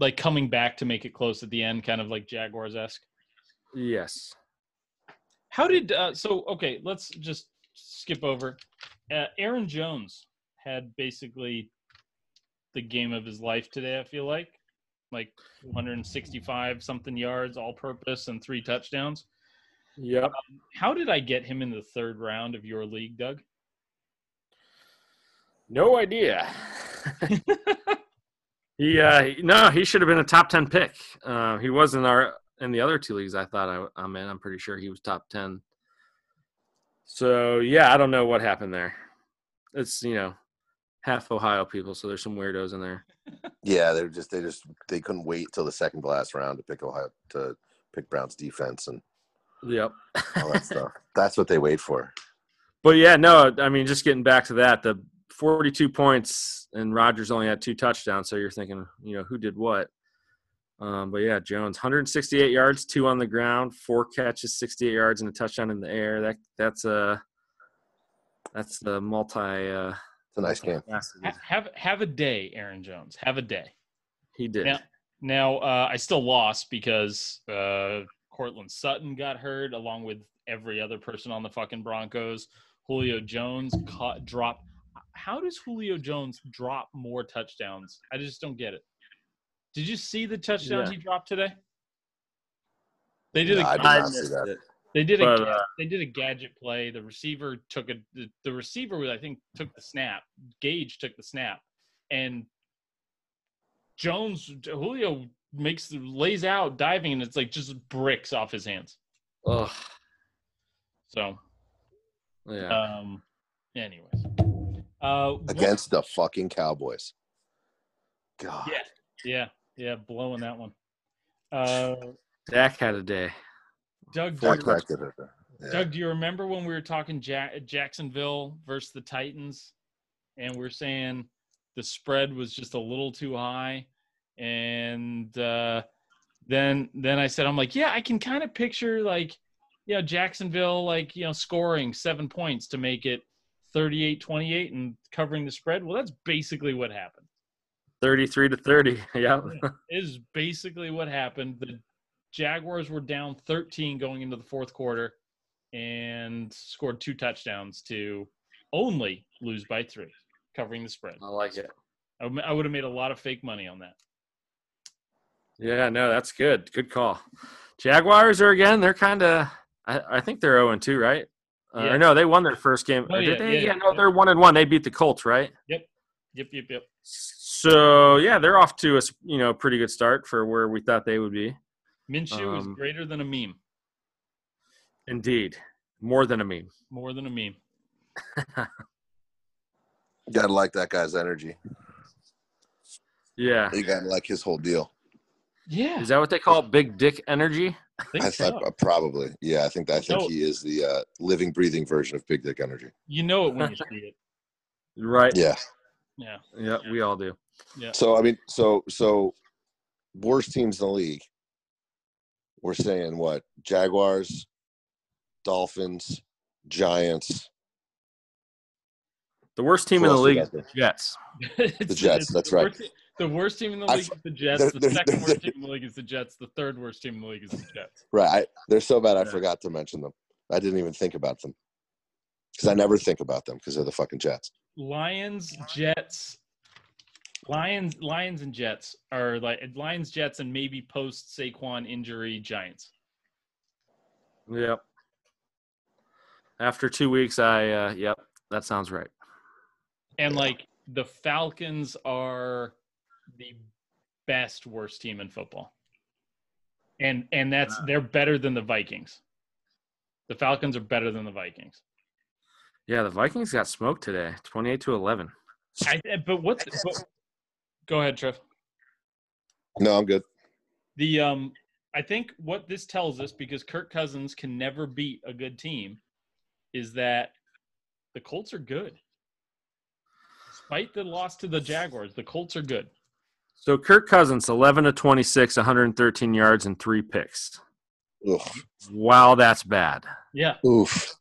Like coming back to make it close at the end, kind of like Jaguars esque. Yes. How did uh, so? Okay, let's just skip over. Uh, Aaron Jones had basically the game of his life today. I feel like, like 165 something yards, all purpose, and three touchdowns. Yep. How did I get him in the third round of your league, Doug? No idea. He, uh, he- no, he should have been a top ten pick. Uh, he was in our in the other two leagues. I thought I, I'm in. I'm pretty sure he was top ten. So yeah, I don't know what happened there. It's you know half Ohio people, so there's some weirdos in there. Yeah, they're just they just they couldn't wait till the second to last round to pick Ohio to pick Browns defense and Yep. all that stuff. That's what they wait for. But yeah, no, I mean, just getting back to that, the 42 points and Rodgers only had two touchdowns. So you're thinking, you know, who did what? Um, but yeah, Jones, 168 yards, two on the ground, four catches, 68 yards, and a touchdown in the air. That that's a that's the multi. Uh, It's a nice game. Have have a day, Aaron Jones. Have a day. He did. Yeah. Now, uh, I still lost because uh, Courtland Sutton got hurt, along with every other person on the fucking Broncos. Julio Jones caught, dropped. How does Julio Jones drop more touchdowns? I just don't get it. Did you see the touchdowns Yeah. he dropped today? They did No, a I did not see missed that. it. they did a But, ga- uh, they did a gadget play. The receiver took a the, the receiver was I think took the snap. Gage took the snap, and Jones Julio makes the lays out diving, and it's like just bricks off his hands. Ugh. So, Yeah. um, anyways, uh, what- Against the fucking Cowboys. God. yeah, yeah, yeah, blowing that one. Uh, Dak had a day. Doug, do Dak you- corrected it. Yeah. Doug, do you remember when we were talking ja- Jacksonville versus the Titans, and we are saying the spread was just a little too high, and uh, then then I said I'm like, yeah, I can kind of picture like, you know, Jacksonville like you know scoring seven points to make it 38-28 and covering the spread. Well, that's basically what happened. 33 to 30. Yeah. Is basically what happened. The Jaguars were down 13 going into the fourth quarter and scored two touchdowns to only lose by three, covering the spread. I like it. I, would have made a lot of fake money on that. Yeah, no, that's good. Good call. Jaguars are again. They're kind of. I, I think they're zero and two, right? Uh, Yeah. Or no, they won their first game. Oh, did yeah, they? yeah, Yeah, no, they're one and one. They beat the Colts, right? Yep. Yep, yep, yep. So yeah, they're off to a you know pretty good start for where we thought they would be. Minshew is Um, greater than a meme, Indeed, more than a meme. more than a meme. Gotta like that guy's energy. Yeah, You gotta like his whole deal. Yeah, is that what they call it? Big dick energy? I think I so. thought uh, probably. Yeah, I think I think No. he is the uh, living, breathing version of Big Dick Energy. You know it when you see it. Right. Yeah. Yeah, Yeah, we all do. yeah. So I mean, so so worst teams in the league. We're saying what? Jaguars, Dolphins, Giants. The worst team Who in the league got is the? Jets. It's- Jets, that's the right. worst- the worst team in the league f- is the Jets. there- the there's- second worst there- team in the league is the Jets. The third worst team in the league is the Jets. Right. I, they're so bad I Yeah. forgot to mention them. I didn't even think about them because I never think about them because they're the fucking Jets. Lions, Jets, Lions, Lions and Jets are like Lions, Jets, and maybe post Saquon injury Giants. Yep. After two weeks, I uh, yep, that sounds right. And like the Falcons are the best worst team in football. And and that's they're better than the Vikings. The Falcons are better than the Vikings. Yeah, the Vikings got smoked today, twenty-eight to eleven. I, but what's but, go ahead, Trev. No, I'm good. The um, I think what this tells us, because Kirk Cousins can never beat a good team, is that the Colts are good. Despite the loss to the Jaguars, the Colts are good. So Kirk Cousins, eleven to twenty-six, one hundred and thirteen yards and three picks. Oof. Wow, that's bad. Yeah, Oof.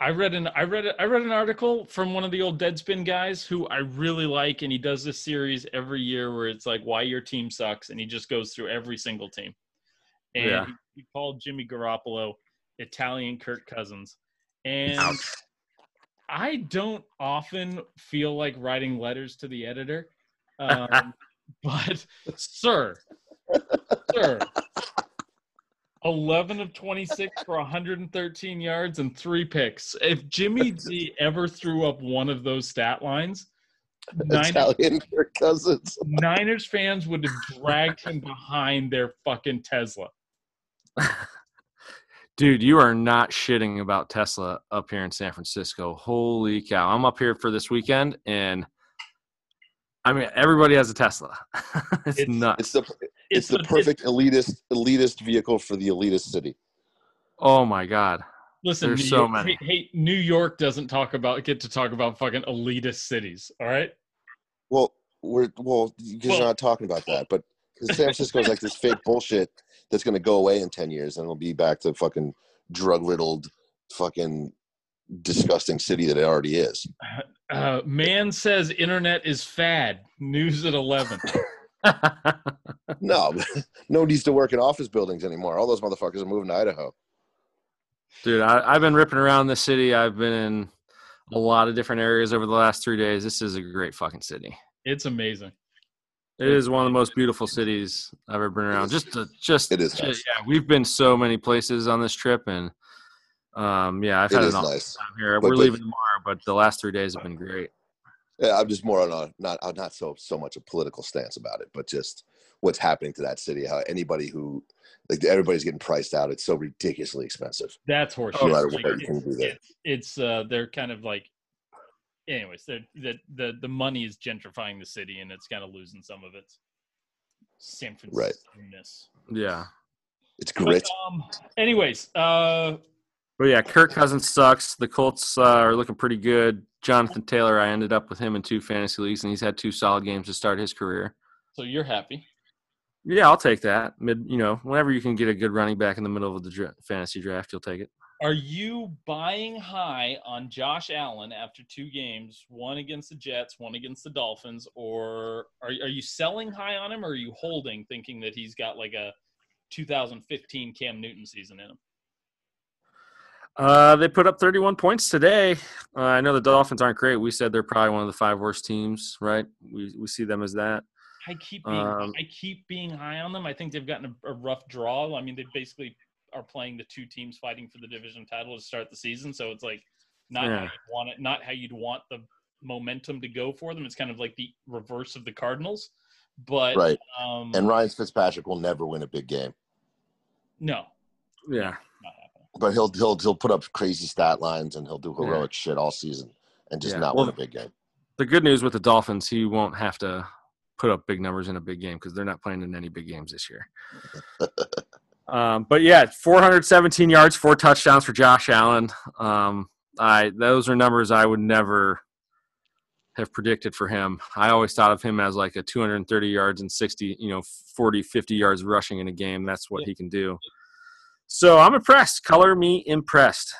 I read an I read I read an article from one of the old Deadspin guys who I really like, and he does this series every year where it's like why your team sucks, and he just goes through every single team. And Yeah. he, he called Jimmy Garoppolo Italian Kirk Cousins, and Ouch. I don't often feel like writing letters to the editor, um, but sir, sir. 11 of 26 for 113 yards and three picks. If Jimmy G ever threw up one of those stat lines, Niners, Italian Kirk Cousins. Niners fans would have dragged him behind their fucking Tesla. Dude, you are not shitting about Tesla up here in San Francisco. Holy cow. I'm up here for this weekend and I mean everybody has a Tesla. it's, It's- nuts. It's the it's, the perfect elitist elitist vehicle for the elitist city. oh my god. Listen, There's New so York, many. Hey, hey, New York doesn't talk about get to talk about fucking elitist cities. All right. Well, we're well because Well- you're not talking about that, but San Francisco is like this fake bullshit that's going to go away in ten years, and it'll be back to fucking drug riddled, fucking disgusting city that it already is. Uh, man says internet is fad. News at eleven. No, no one needs to work in office buildings anymore. All those motherfuckers are moving to Idaho. Dude, I, I've been ripping around the city. I've been in a lot of different areas over the last three days. This is a great fucking city. It's amazing. It is one of the most beautiful cities I've ever been around. Just, to, just, It is ju- nice. yeah. We've been so many places on this trip, and um, yeah, I've had is an awesome nice. time here. But- We're but- leaving tomorrow, but the last three days have been great. Yeah, I'm just more on a not uh, not so so much a political stance about it, but just what's happening to that city. How anybody who like everybody's getting priced out. It's so ridiculously expensive. That's horseshit. No Like, what you can do there. it's, it's uh, they're kind of like, anyways, they're the the the money is gentrifying the city, and it's kind of losing some of its San Right. Francisco-ness. Yeah. It's But, um, anyways, uh, But yeah, Kirk Cousins sucks. The Colts uh, are looking pretty good. Jonathan Taylor, I ended up with him in two fantasy leagues, and he's had two solid games to start his career. so you're happy. Yeah, I'll take that. Mid, you know, whenever you can get a good running back in the middle of the dra- fantasy draft, you'll take it. Are you buying high on Josh Allen after two games, one against the Jets, one against the Dolphins, or are are you selling high on him, or are you holding, thinking that he's got like a 2015 Cam Newton season in him? Uh, they put up 31 points today. Uh, I know the Dolphins aren't great. We said they're probably one of the five worst teams, right? We we see them as that. I keep being Um, I keep being high on them. I think they've gotten a, a rough draw. I mean, they basically are playing the two teams fighting for the division title to start the season. So it's like not how you'd want it, not how you'd want the momentum to go for them. It's kind of like the reverse of the Cardinals. But Right. um, And Ryan Fitzpatrick will never win a big game, no, Yeah, not happening. But he'll he'll he'll put up crazy stat lines and he'll do Yeah. heroic shit all season and just Yeah. not Well, win a big game. the good news with the Dolphins, he won't have to put up big numbers in a big game because they're not playing in any big games this year. um, but yeah, 417 yards, four touchdowns for Josh Allen. Um, I those are numbers I would never have predicted for him. I always thought of him as like a 230 yards and 60, you know, 40, 50 yards rushing in a game. That's what he can do. So I'm impressed. Color me impressed.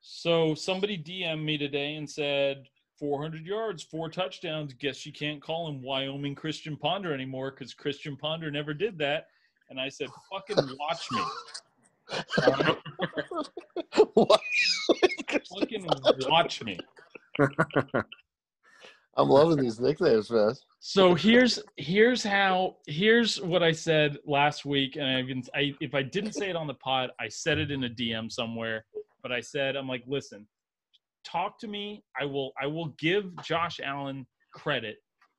So somebody DM'd me today and said 400 yards, four touchdowns. Guess you can't call him Wyoming Christian Ponder anymore because Christian Ponder never did that. And I said, "Fucking watch me, What? fucking watch me." I'm loving these nicknames, man. So here's here's how here's what I said last week, and I, even, I if I didn't say it on the pod, I said it in a DM somewhere. But I said, I'm like, listen, talk to me. I will I will give Josh Allen credit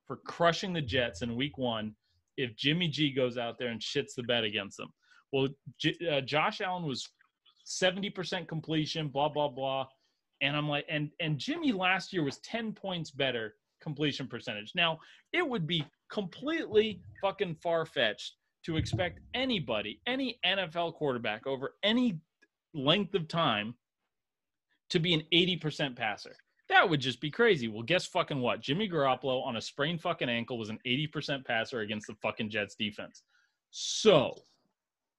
for crushing the Jets in Week One if Jimmy G goes out there and shits the bed against them. Well, J- uh, Josh Allen was 70% completion, blah blah blah, and I'm like, and and Jimmy last year was 10 points better completion percentage. Now, it would be completely fucking far fetched to expect anybody, any NFL quarterback over any length of time to be an 80% passer. That would just be crazy. Well, guess fucking what? Jimmy Garoppolo on a sprained fucking ankle was an 80% passer against the fucking Jets defense. So,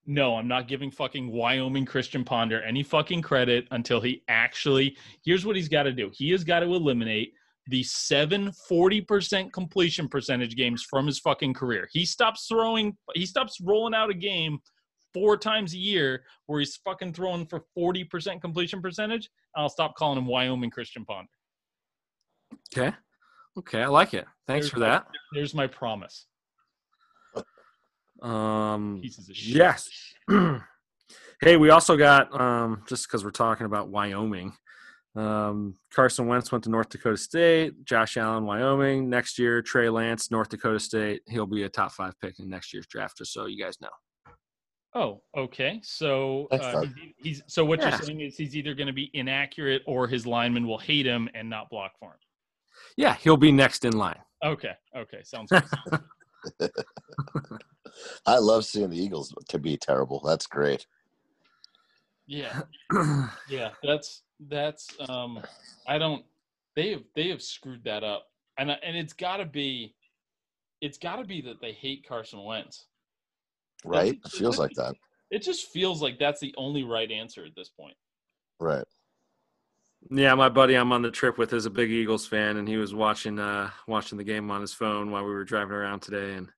no, I'm not giving fucking Wyoming Christian Ponder any fucking credit until he actually. Here's what he's got to do he has got to eliminate the seven 40% completion percentage games from his fucking career. He stops throwing, he stops rolling out a game four times a year where he's fucking throwing for 40% completion percentage. I'll stop calling him Wyoming Christian Ponder. Okay. Okay, I like it. Thanks There's for my- that. There's my promise. Um, Pieces of shit. yes. hey, we also got um, just because we're talking about Wyoming, Um, Carson Wentz went to North Dakota State. Josh Allen, Wyoming. Next year, Trey Lance, North Dakota State. He'll be a top five pick in next year's draft, just so you guys know. Oh, okay. So uh, he's, he's so what Yeah. you're saying is he's either going to be inaccurate or his lineman will hate him and not block for him. Yeah, he'll be next in line. Okay. Okay. Sounds good. I love seeing the Eagles to be terrible. That's great. Yeah. Yeah. That's that's um. I don't. They have they have screwed that up, and and it's got to be, it's got to be that they hate Carson Wentz. Right? It feels like that. It just feels like that's the only right answer at this point. Right. yeah, my buddy I'm on the trip with is a big Eagles fan, and he was watching uh, watching the game on his phone while we were driving around today, and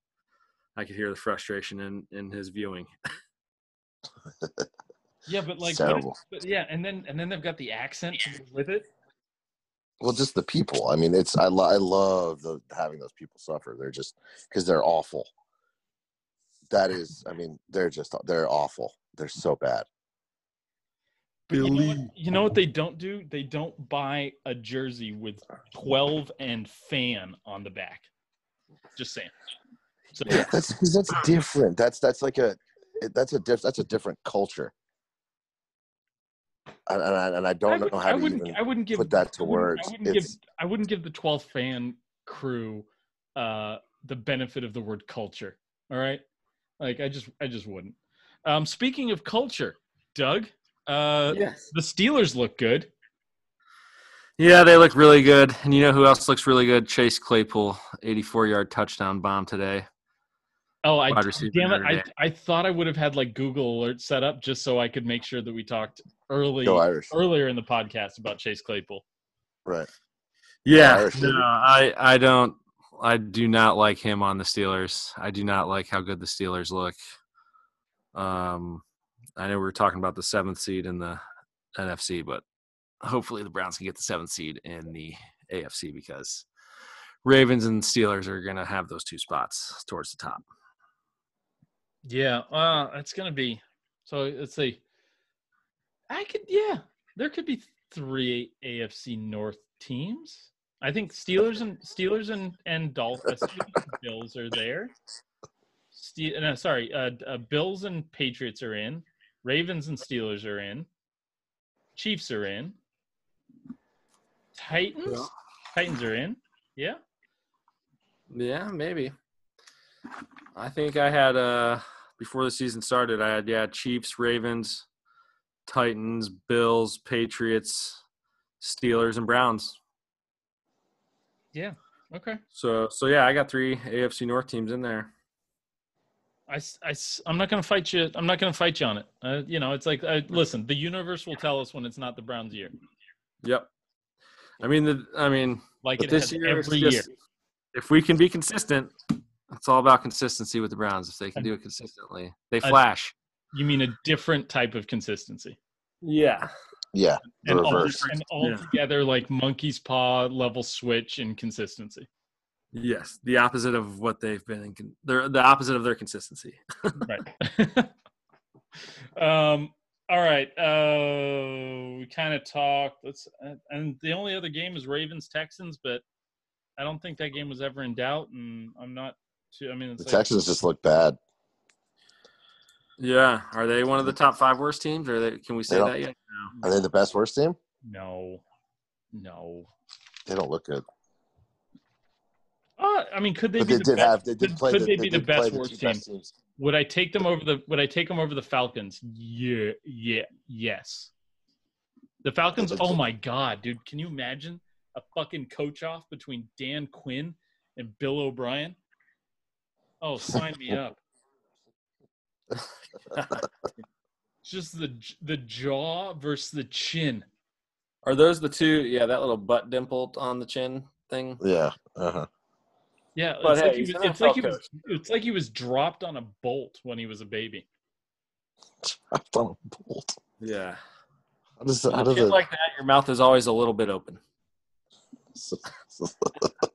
I could hear the frustration in in his viewing. Yeah, but like, It's what is- but yeah, and then and then they've got the accent to with it. Well, just the people. I mean, it's I, lo- I love the, having those people suffer. They're just because they're awful. That is, I mean, they're just they're awful. They're so bad. But you know, what, you know what they don't do? They don't buy a jersey with 12 and fan on the back. Just saying. So Yeah. That's because that's different. That's that's like a that's a diff, that's a different culture. And, and, I, and I I, don't would, know I how to wouldn't. even I wouldn't give put that to I wouldn't- words. I wouldn't give. I wouldn't give the 12th fan crew uh, the benefit of the word culture. All right, like I just, I just wouldn't. Um, speaking of culture, Doug, uh, yes. the Steelers look good. Yeah, they look really good. And you know who else looks really good? Chase Claypool, 84 yard touchdown bomb today. Oh, I Wide receiver damn it! I, I thought I would have had like Google alert set up just so I could make sure that we talked early Irish. earlier in the podcast about Chase Claypool. Right. Yeah, no. I I don't I do not like him on the Steelers. I do not like how good the Steelers look. Um, I know we were talking about the seventh seed in the NFC, but hopefully the Browns can get the seventh seed in the AFC because Ravens and Steelers are going to have those two spots towards the top. Yeah, uh, it's gonna be. So let's see. I could, yeah, there could be three AFC North teams. I think Steelers and Steelers and and Dolphins, Bills are there. Ste- no, sorry, uh, uh, Bills and Patriots are in. Ravens and Steelers are in. Chiefs are in. Titans, Titans are in. Yeah. Yeah, maybe. I think I had uh before the season started, I had yeah, Chiefs, Ravens, Titans, Bills, Patriots, Steelers, and Browns. Yeah. Okay. So so yeah, I got three AFC North teams in there. I, I I'm not going to fight you. I'm not to fight you on it. Uh, you know, it's like, uh, listen, the universe will tell us when it's not the Browns' year. Yep. I mean the I mean Like it this year every year. if we can be consistent, it's all about consistency with the Browns. If they can do it consistently, they I- flash. You mean a different type of consistency, Yeah. Yeah. The and, all, reverse. and Yeah. altogether like monkey's paw level switch in consistency. Yes, the opposite of what they've been. In, con- they're the opposite of their consistency. right. um. All right. Uh, we kind of talked. Let's. uh, And the only other game is Ravens Texans, but I don't think that game was ever in doubt, and I'm not. Too, I mean, it's The like, Texans just look bad. Yeah, are they one of the top five worst teams? Or they, can we say that yet? Are they the best worst team? No, no. They don't look good. Uh, I mean, could they But be they the did best? have they did could, play could the, they they be the best worst two team? best teams. Would I take them over the? Would I take them over the Falcons? Yeah, yeah, yes. The Falcons. Oh my god, dude! Can you imagine a fucking coach off between Dan Quinn and Bill O'Brien? Oh, sign me up! Just the the jaw versus the chin. Are those the two? Yeah, that little butt dimple on the chin thing. Yeah. Uh-huh. Yeah, But it's, hey, like he was, it's like he was. It's like he was dropped on a bolt when he was a baby. I thought bolt. Yeah. How does With how does it, like that, your mouth is always a little bit open.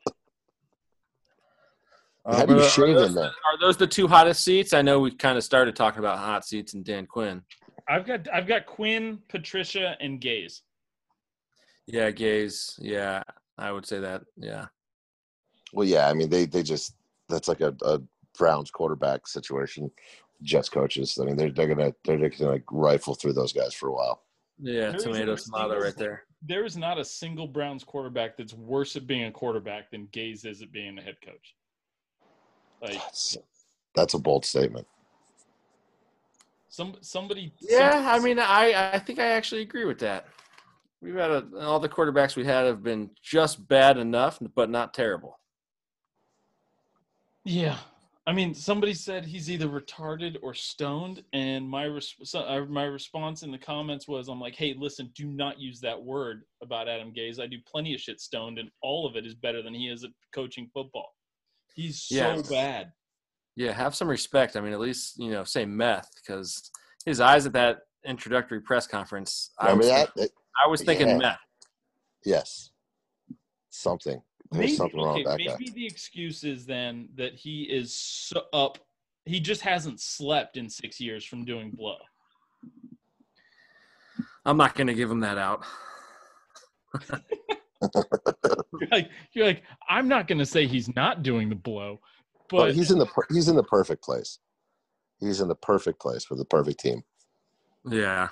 how do you Uh, shave are, those, in there? are those the two hottest seats? I know we kind of started talking about hot seats and Dan Quinn. I've got I've got Quinn, Patricia, and Gase. Yeah, Gase. Yeah, I would say that. Yeah. Well, yeah, I mean they they just that's like a, a Browns quarterback situation. Jets coaches. I mean they're they're gonna they're gonna like rifle through those guys for a while. Yeah, There isn't tomato a tomato right there. There is not a single Browns quarterback that's worse at being a quarterback than Gase is at being a head coach. Like That's, that's a bold statement. some somebody. Yeah, I mean, I I think I actually agree with that. We've had a, all the quarterbacks we had have been just bad enough, but not terrible. Yeah. I mean, somebody said he's either retarded or stoned, and my res- so, uh, my response in the comments was, "I'm like, hey, listen, do not use that word about Adam Gase. I do plenty of shit stoned, and all of it is better than he is at coaching football. He's so Yeah. bad. Yeah, have some respect. I mean, at least you know, say meth because his eyes at that introductory press conference. I Remember was that? Thinking, It- I was thinking Yeah. meth. yes. Something. There's Maybe, something wrong okay, with that maybe guy. the excuse is then that he is so up. He just hasn't slept in six years from doing blow. I'm not going to give him that out. You're like, you're like, I'm not going to say he's not doing the blow, But but he's in the per- he's in the perfect place. He's in the perfect place for the perfect team. Yeah.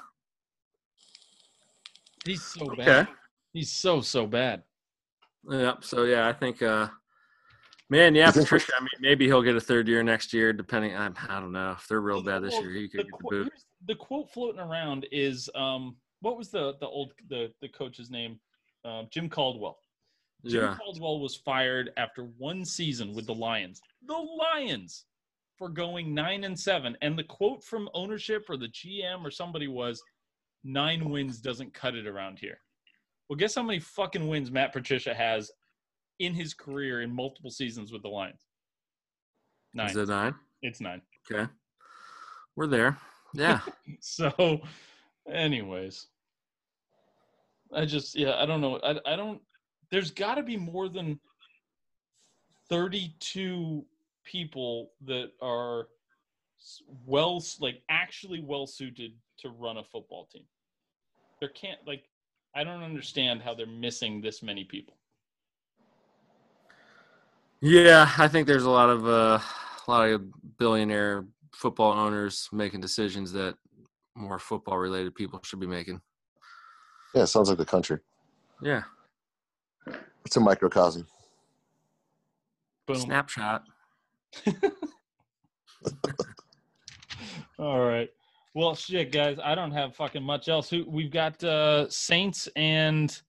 he's so Okay. bad. He's so so bad. Yep. So yeah, I think, uh, man, yeah, Patricia. I mean, maybe he'll get a third year next year, depending. I, I don't know if they're real bad this year. He the, could get the quote, boot. here's- the quote floating around is, um, what was the the old the the coach's name? Um, Jim Caldwell. Jim Yeah. Caldwell was fired after one season with the Lions. The Lions for going nine and seven. And the quote from ownership or the GM or somebody was, nine wins doesn't cut it around here. Well, guess how many fucking wins Matt Patricia has in his career in multiple seasons with the Lions? Nine. Is it nine? It's nine. Okay. We're there. Yeah. So, anyways, I just yeah, I don't know. I I don't. There's got to be more than thirty-two people that are well, like actually well suited to run a football team. There can't like. I don't understand how they're missing this many people. Yeah, I think there's a lot of uh, a lot of billionaire football owners making decisions that more football related people should be making. Yeah, sounds like the country. Yeah. It's a microcosm. Boom. Snapshot. All right. Well, shit, guys. I don't have fucking much else. Who we've got uh Saints and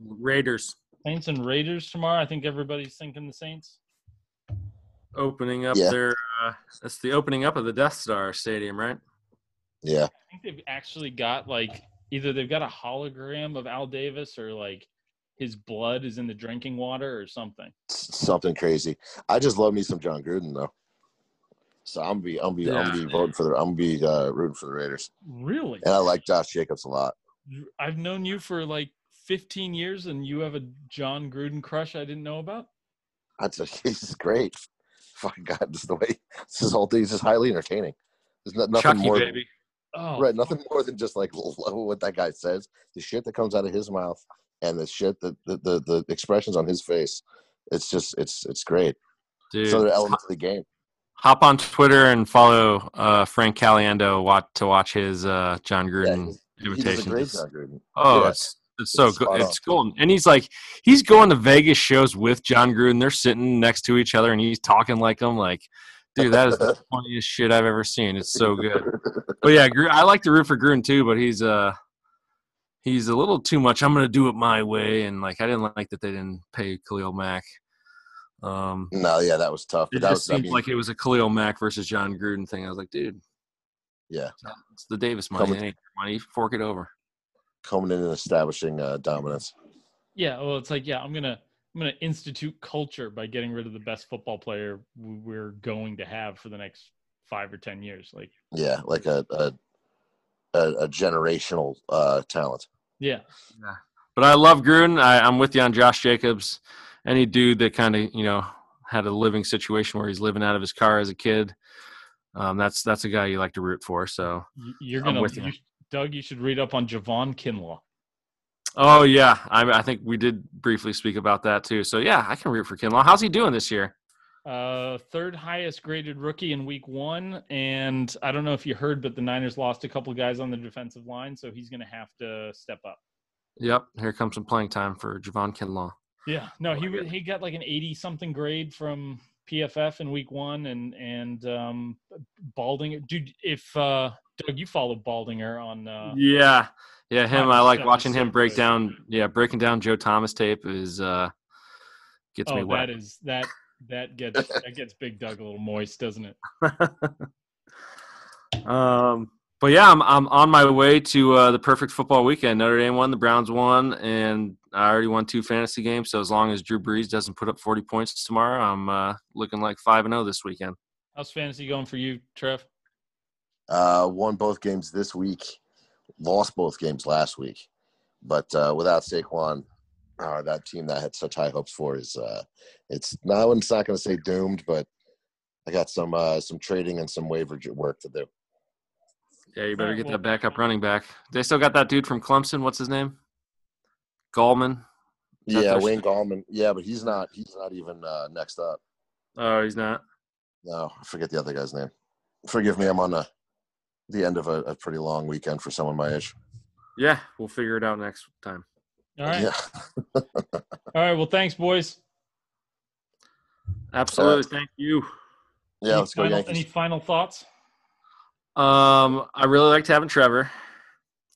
Raiders Saints and Raiders tomorrow. I think everybody's thinking the Saints. opening up Yeah. their uh, that's the opening up of the Death Star Stadium, right? Yeah. I think they've actually got like either they've got a hologram of Al Davis or like his blood is in the drinking water or something. Something crazy. I just love me some Jon Gruden though. So I'm be I'm be I'm be voting for the I'm be uh, rooting for the Raiders, Really? and I like Josh Jacobs a lot. I've known you for like 15 years and you have a Jon Gruden crush I didn't know about? I just he's great. Fucking God, this is the way this is whole thing is just highly entertaining. There's no, nothing Chucky more, baby. Oh, right? Nothing more than just like what that guy says, the shit that comes out of his mouth, and the shit that the the, the expressions on his face. It's just it's it's great. Dude, It's another element of the game. hop on Twitter and follow uh, Frank Caliendo watch, to watch his uh, Jon Yeah, Gruden he's- he invitation. a great It's- Jon Gruden. Oh, Yeah. it's it's so It's good. It's golden. And he's like, he's going to Vegas shows with Jon Gruden. They're sitting next to each other, and he's talking like him. Like, dude, that is the funniest shit I've ever seen. It's so good. But yeah, I like to root for Gruden too, but he's uh he's a little too much. I'm gonna do it my way, and like I didn't like that they didn't pay Khalil Mack. Um, No, yeah, that was tough. it that just was I mean, like it was a Khalil Mack versus Jon Gruden thing. I was like, dude, yeah, it's the Davis money. Coming- It ain't your money. Fork it over. coming in and establishing uh, dominance. Yeah, well, it's like, yeah, I'm gonna I'm gonna institute culture by getting rid of the best football player we're going to have for the next five or ten years. Like, Yeah, like a a, a, a generational uh, talent. yeah, yeah. But I love Gruden. I, I'm with you on Josh Jacobs. Any dude that kind of you know had a living situation where he's living out of his car as a kid. Um, that's that's a guy you like to root for. So you're I'm gonna, with you. you, Doug. You should read up on Javon Kinlaw. Oh yeah, I, I think we did briefly speak about that too. So yeah, I can root for Kinlaw. How's he doing this year? Uh, third highest graded rookie in week one, and I don't know if you heard, but the Niners lost a couple guys on the defensive line, so he's going to have to step up. Yep, here comes some playing time for Javon Kinlaw. Yeah, no, he he got like an eighty something grade from PFF in week one, and and um, Baldinger, dude. If uh, Doug, you follow Baldinger on. Uh, yeah, yeah, him. I like watching him break down. Yeah, breaking down Joe Thomas tape is uh gets me oh, wet. that is that that gets that gets Big Doug a little moist, doesn't it? um, but yeah, I'm I'm on my way to uh, the perfect football weekend. Notre Dame won, the Browns won, and I already won two fantasy games. So as long as Drew Brees doesn't put up 40 points tomorrow, I'm uh, looking like five and zero this weekend. How's fantasy going for you, Trev? Uh, won both games this week, lost both games last week, but uh, without Saquon, uh, that team that I had such high hopes for is uh, it's not. It's not going to say doomed, but I got some uh, some trading and some waiver work to do. Yeah, you better get well- that backup running back. They still got that dude from Clemson. What's his name? Gallman. Yeah, their- Wayne Gallman. Yeah, but he's not. He's not even uh, next up. Oh, he's not. No, I forget the other guy's name. Forgive me. I'm on the the end of a, a pretty long weekend for someone my age. Yeah, we'll figure it out next time. All right, Yeah. all right. Well, thanks, boys. Absolutely. Thank you. Yeah. any Let's go final, Yankees. Any final thoughts? Um, I really liked having Trevor.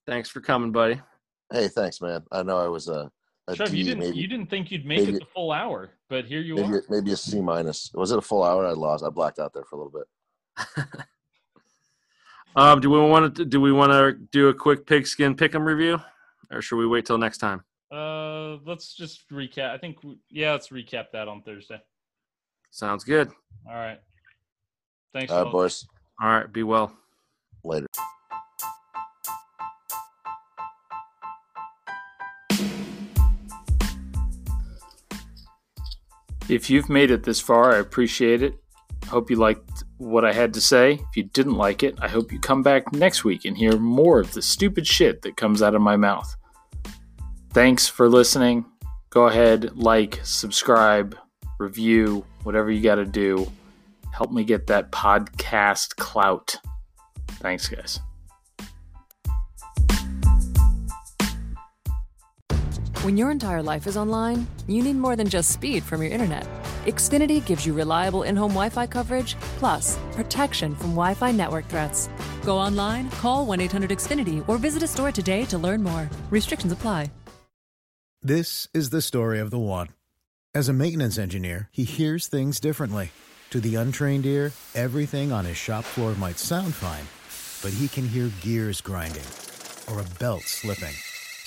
Thanks for coming, buddy. Hey, thanks, man. I know I was a, a Trev, D, you didn't maybe you didn't think you'd make maybe- it the full hour, but here you maybe are. maybe a C minus. Was it a full hour? I lost. I blacked out there for a little bit. Um, do we want to do we want to do a quick pigskin pick'em review, or should we wait till next time? Uh, let's just recap. I think we, yeah, let's recap that on Thursday. Sounds good. All right. Thanks. All right, fellas. boys. All right. Be well. Later. If you've made it this far, I appreciate it. Hope you liked what I had to say. If you didn't like it, I hope you come back next week and hear more of the stupid shit that comes out of my mouth. Thanks for listening. Go ahead, like, subscribe, review, whatever you got to do. Help me get that podcast clout. Thanks, guys. When your entire life is online, you need more than just speed from your internet. Xfinity gives you reliable in home Wi Fi coverage, plus protection from Wi Fi network threats. Go online, call 1 800 Xfinity, or visit a store today to learn more. Restrictions apply. This is the story of the one. As a maintenance engineer, he hears things differently. To the untrained ear, everything on his shop floor might sound fine, but he can hear gears grinding or a belt slipping.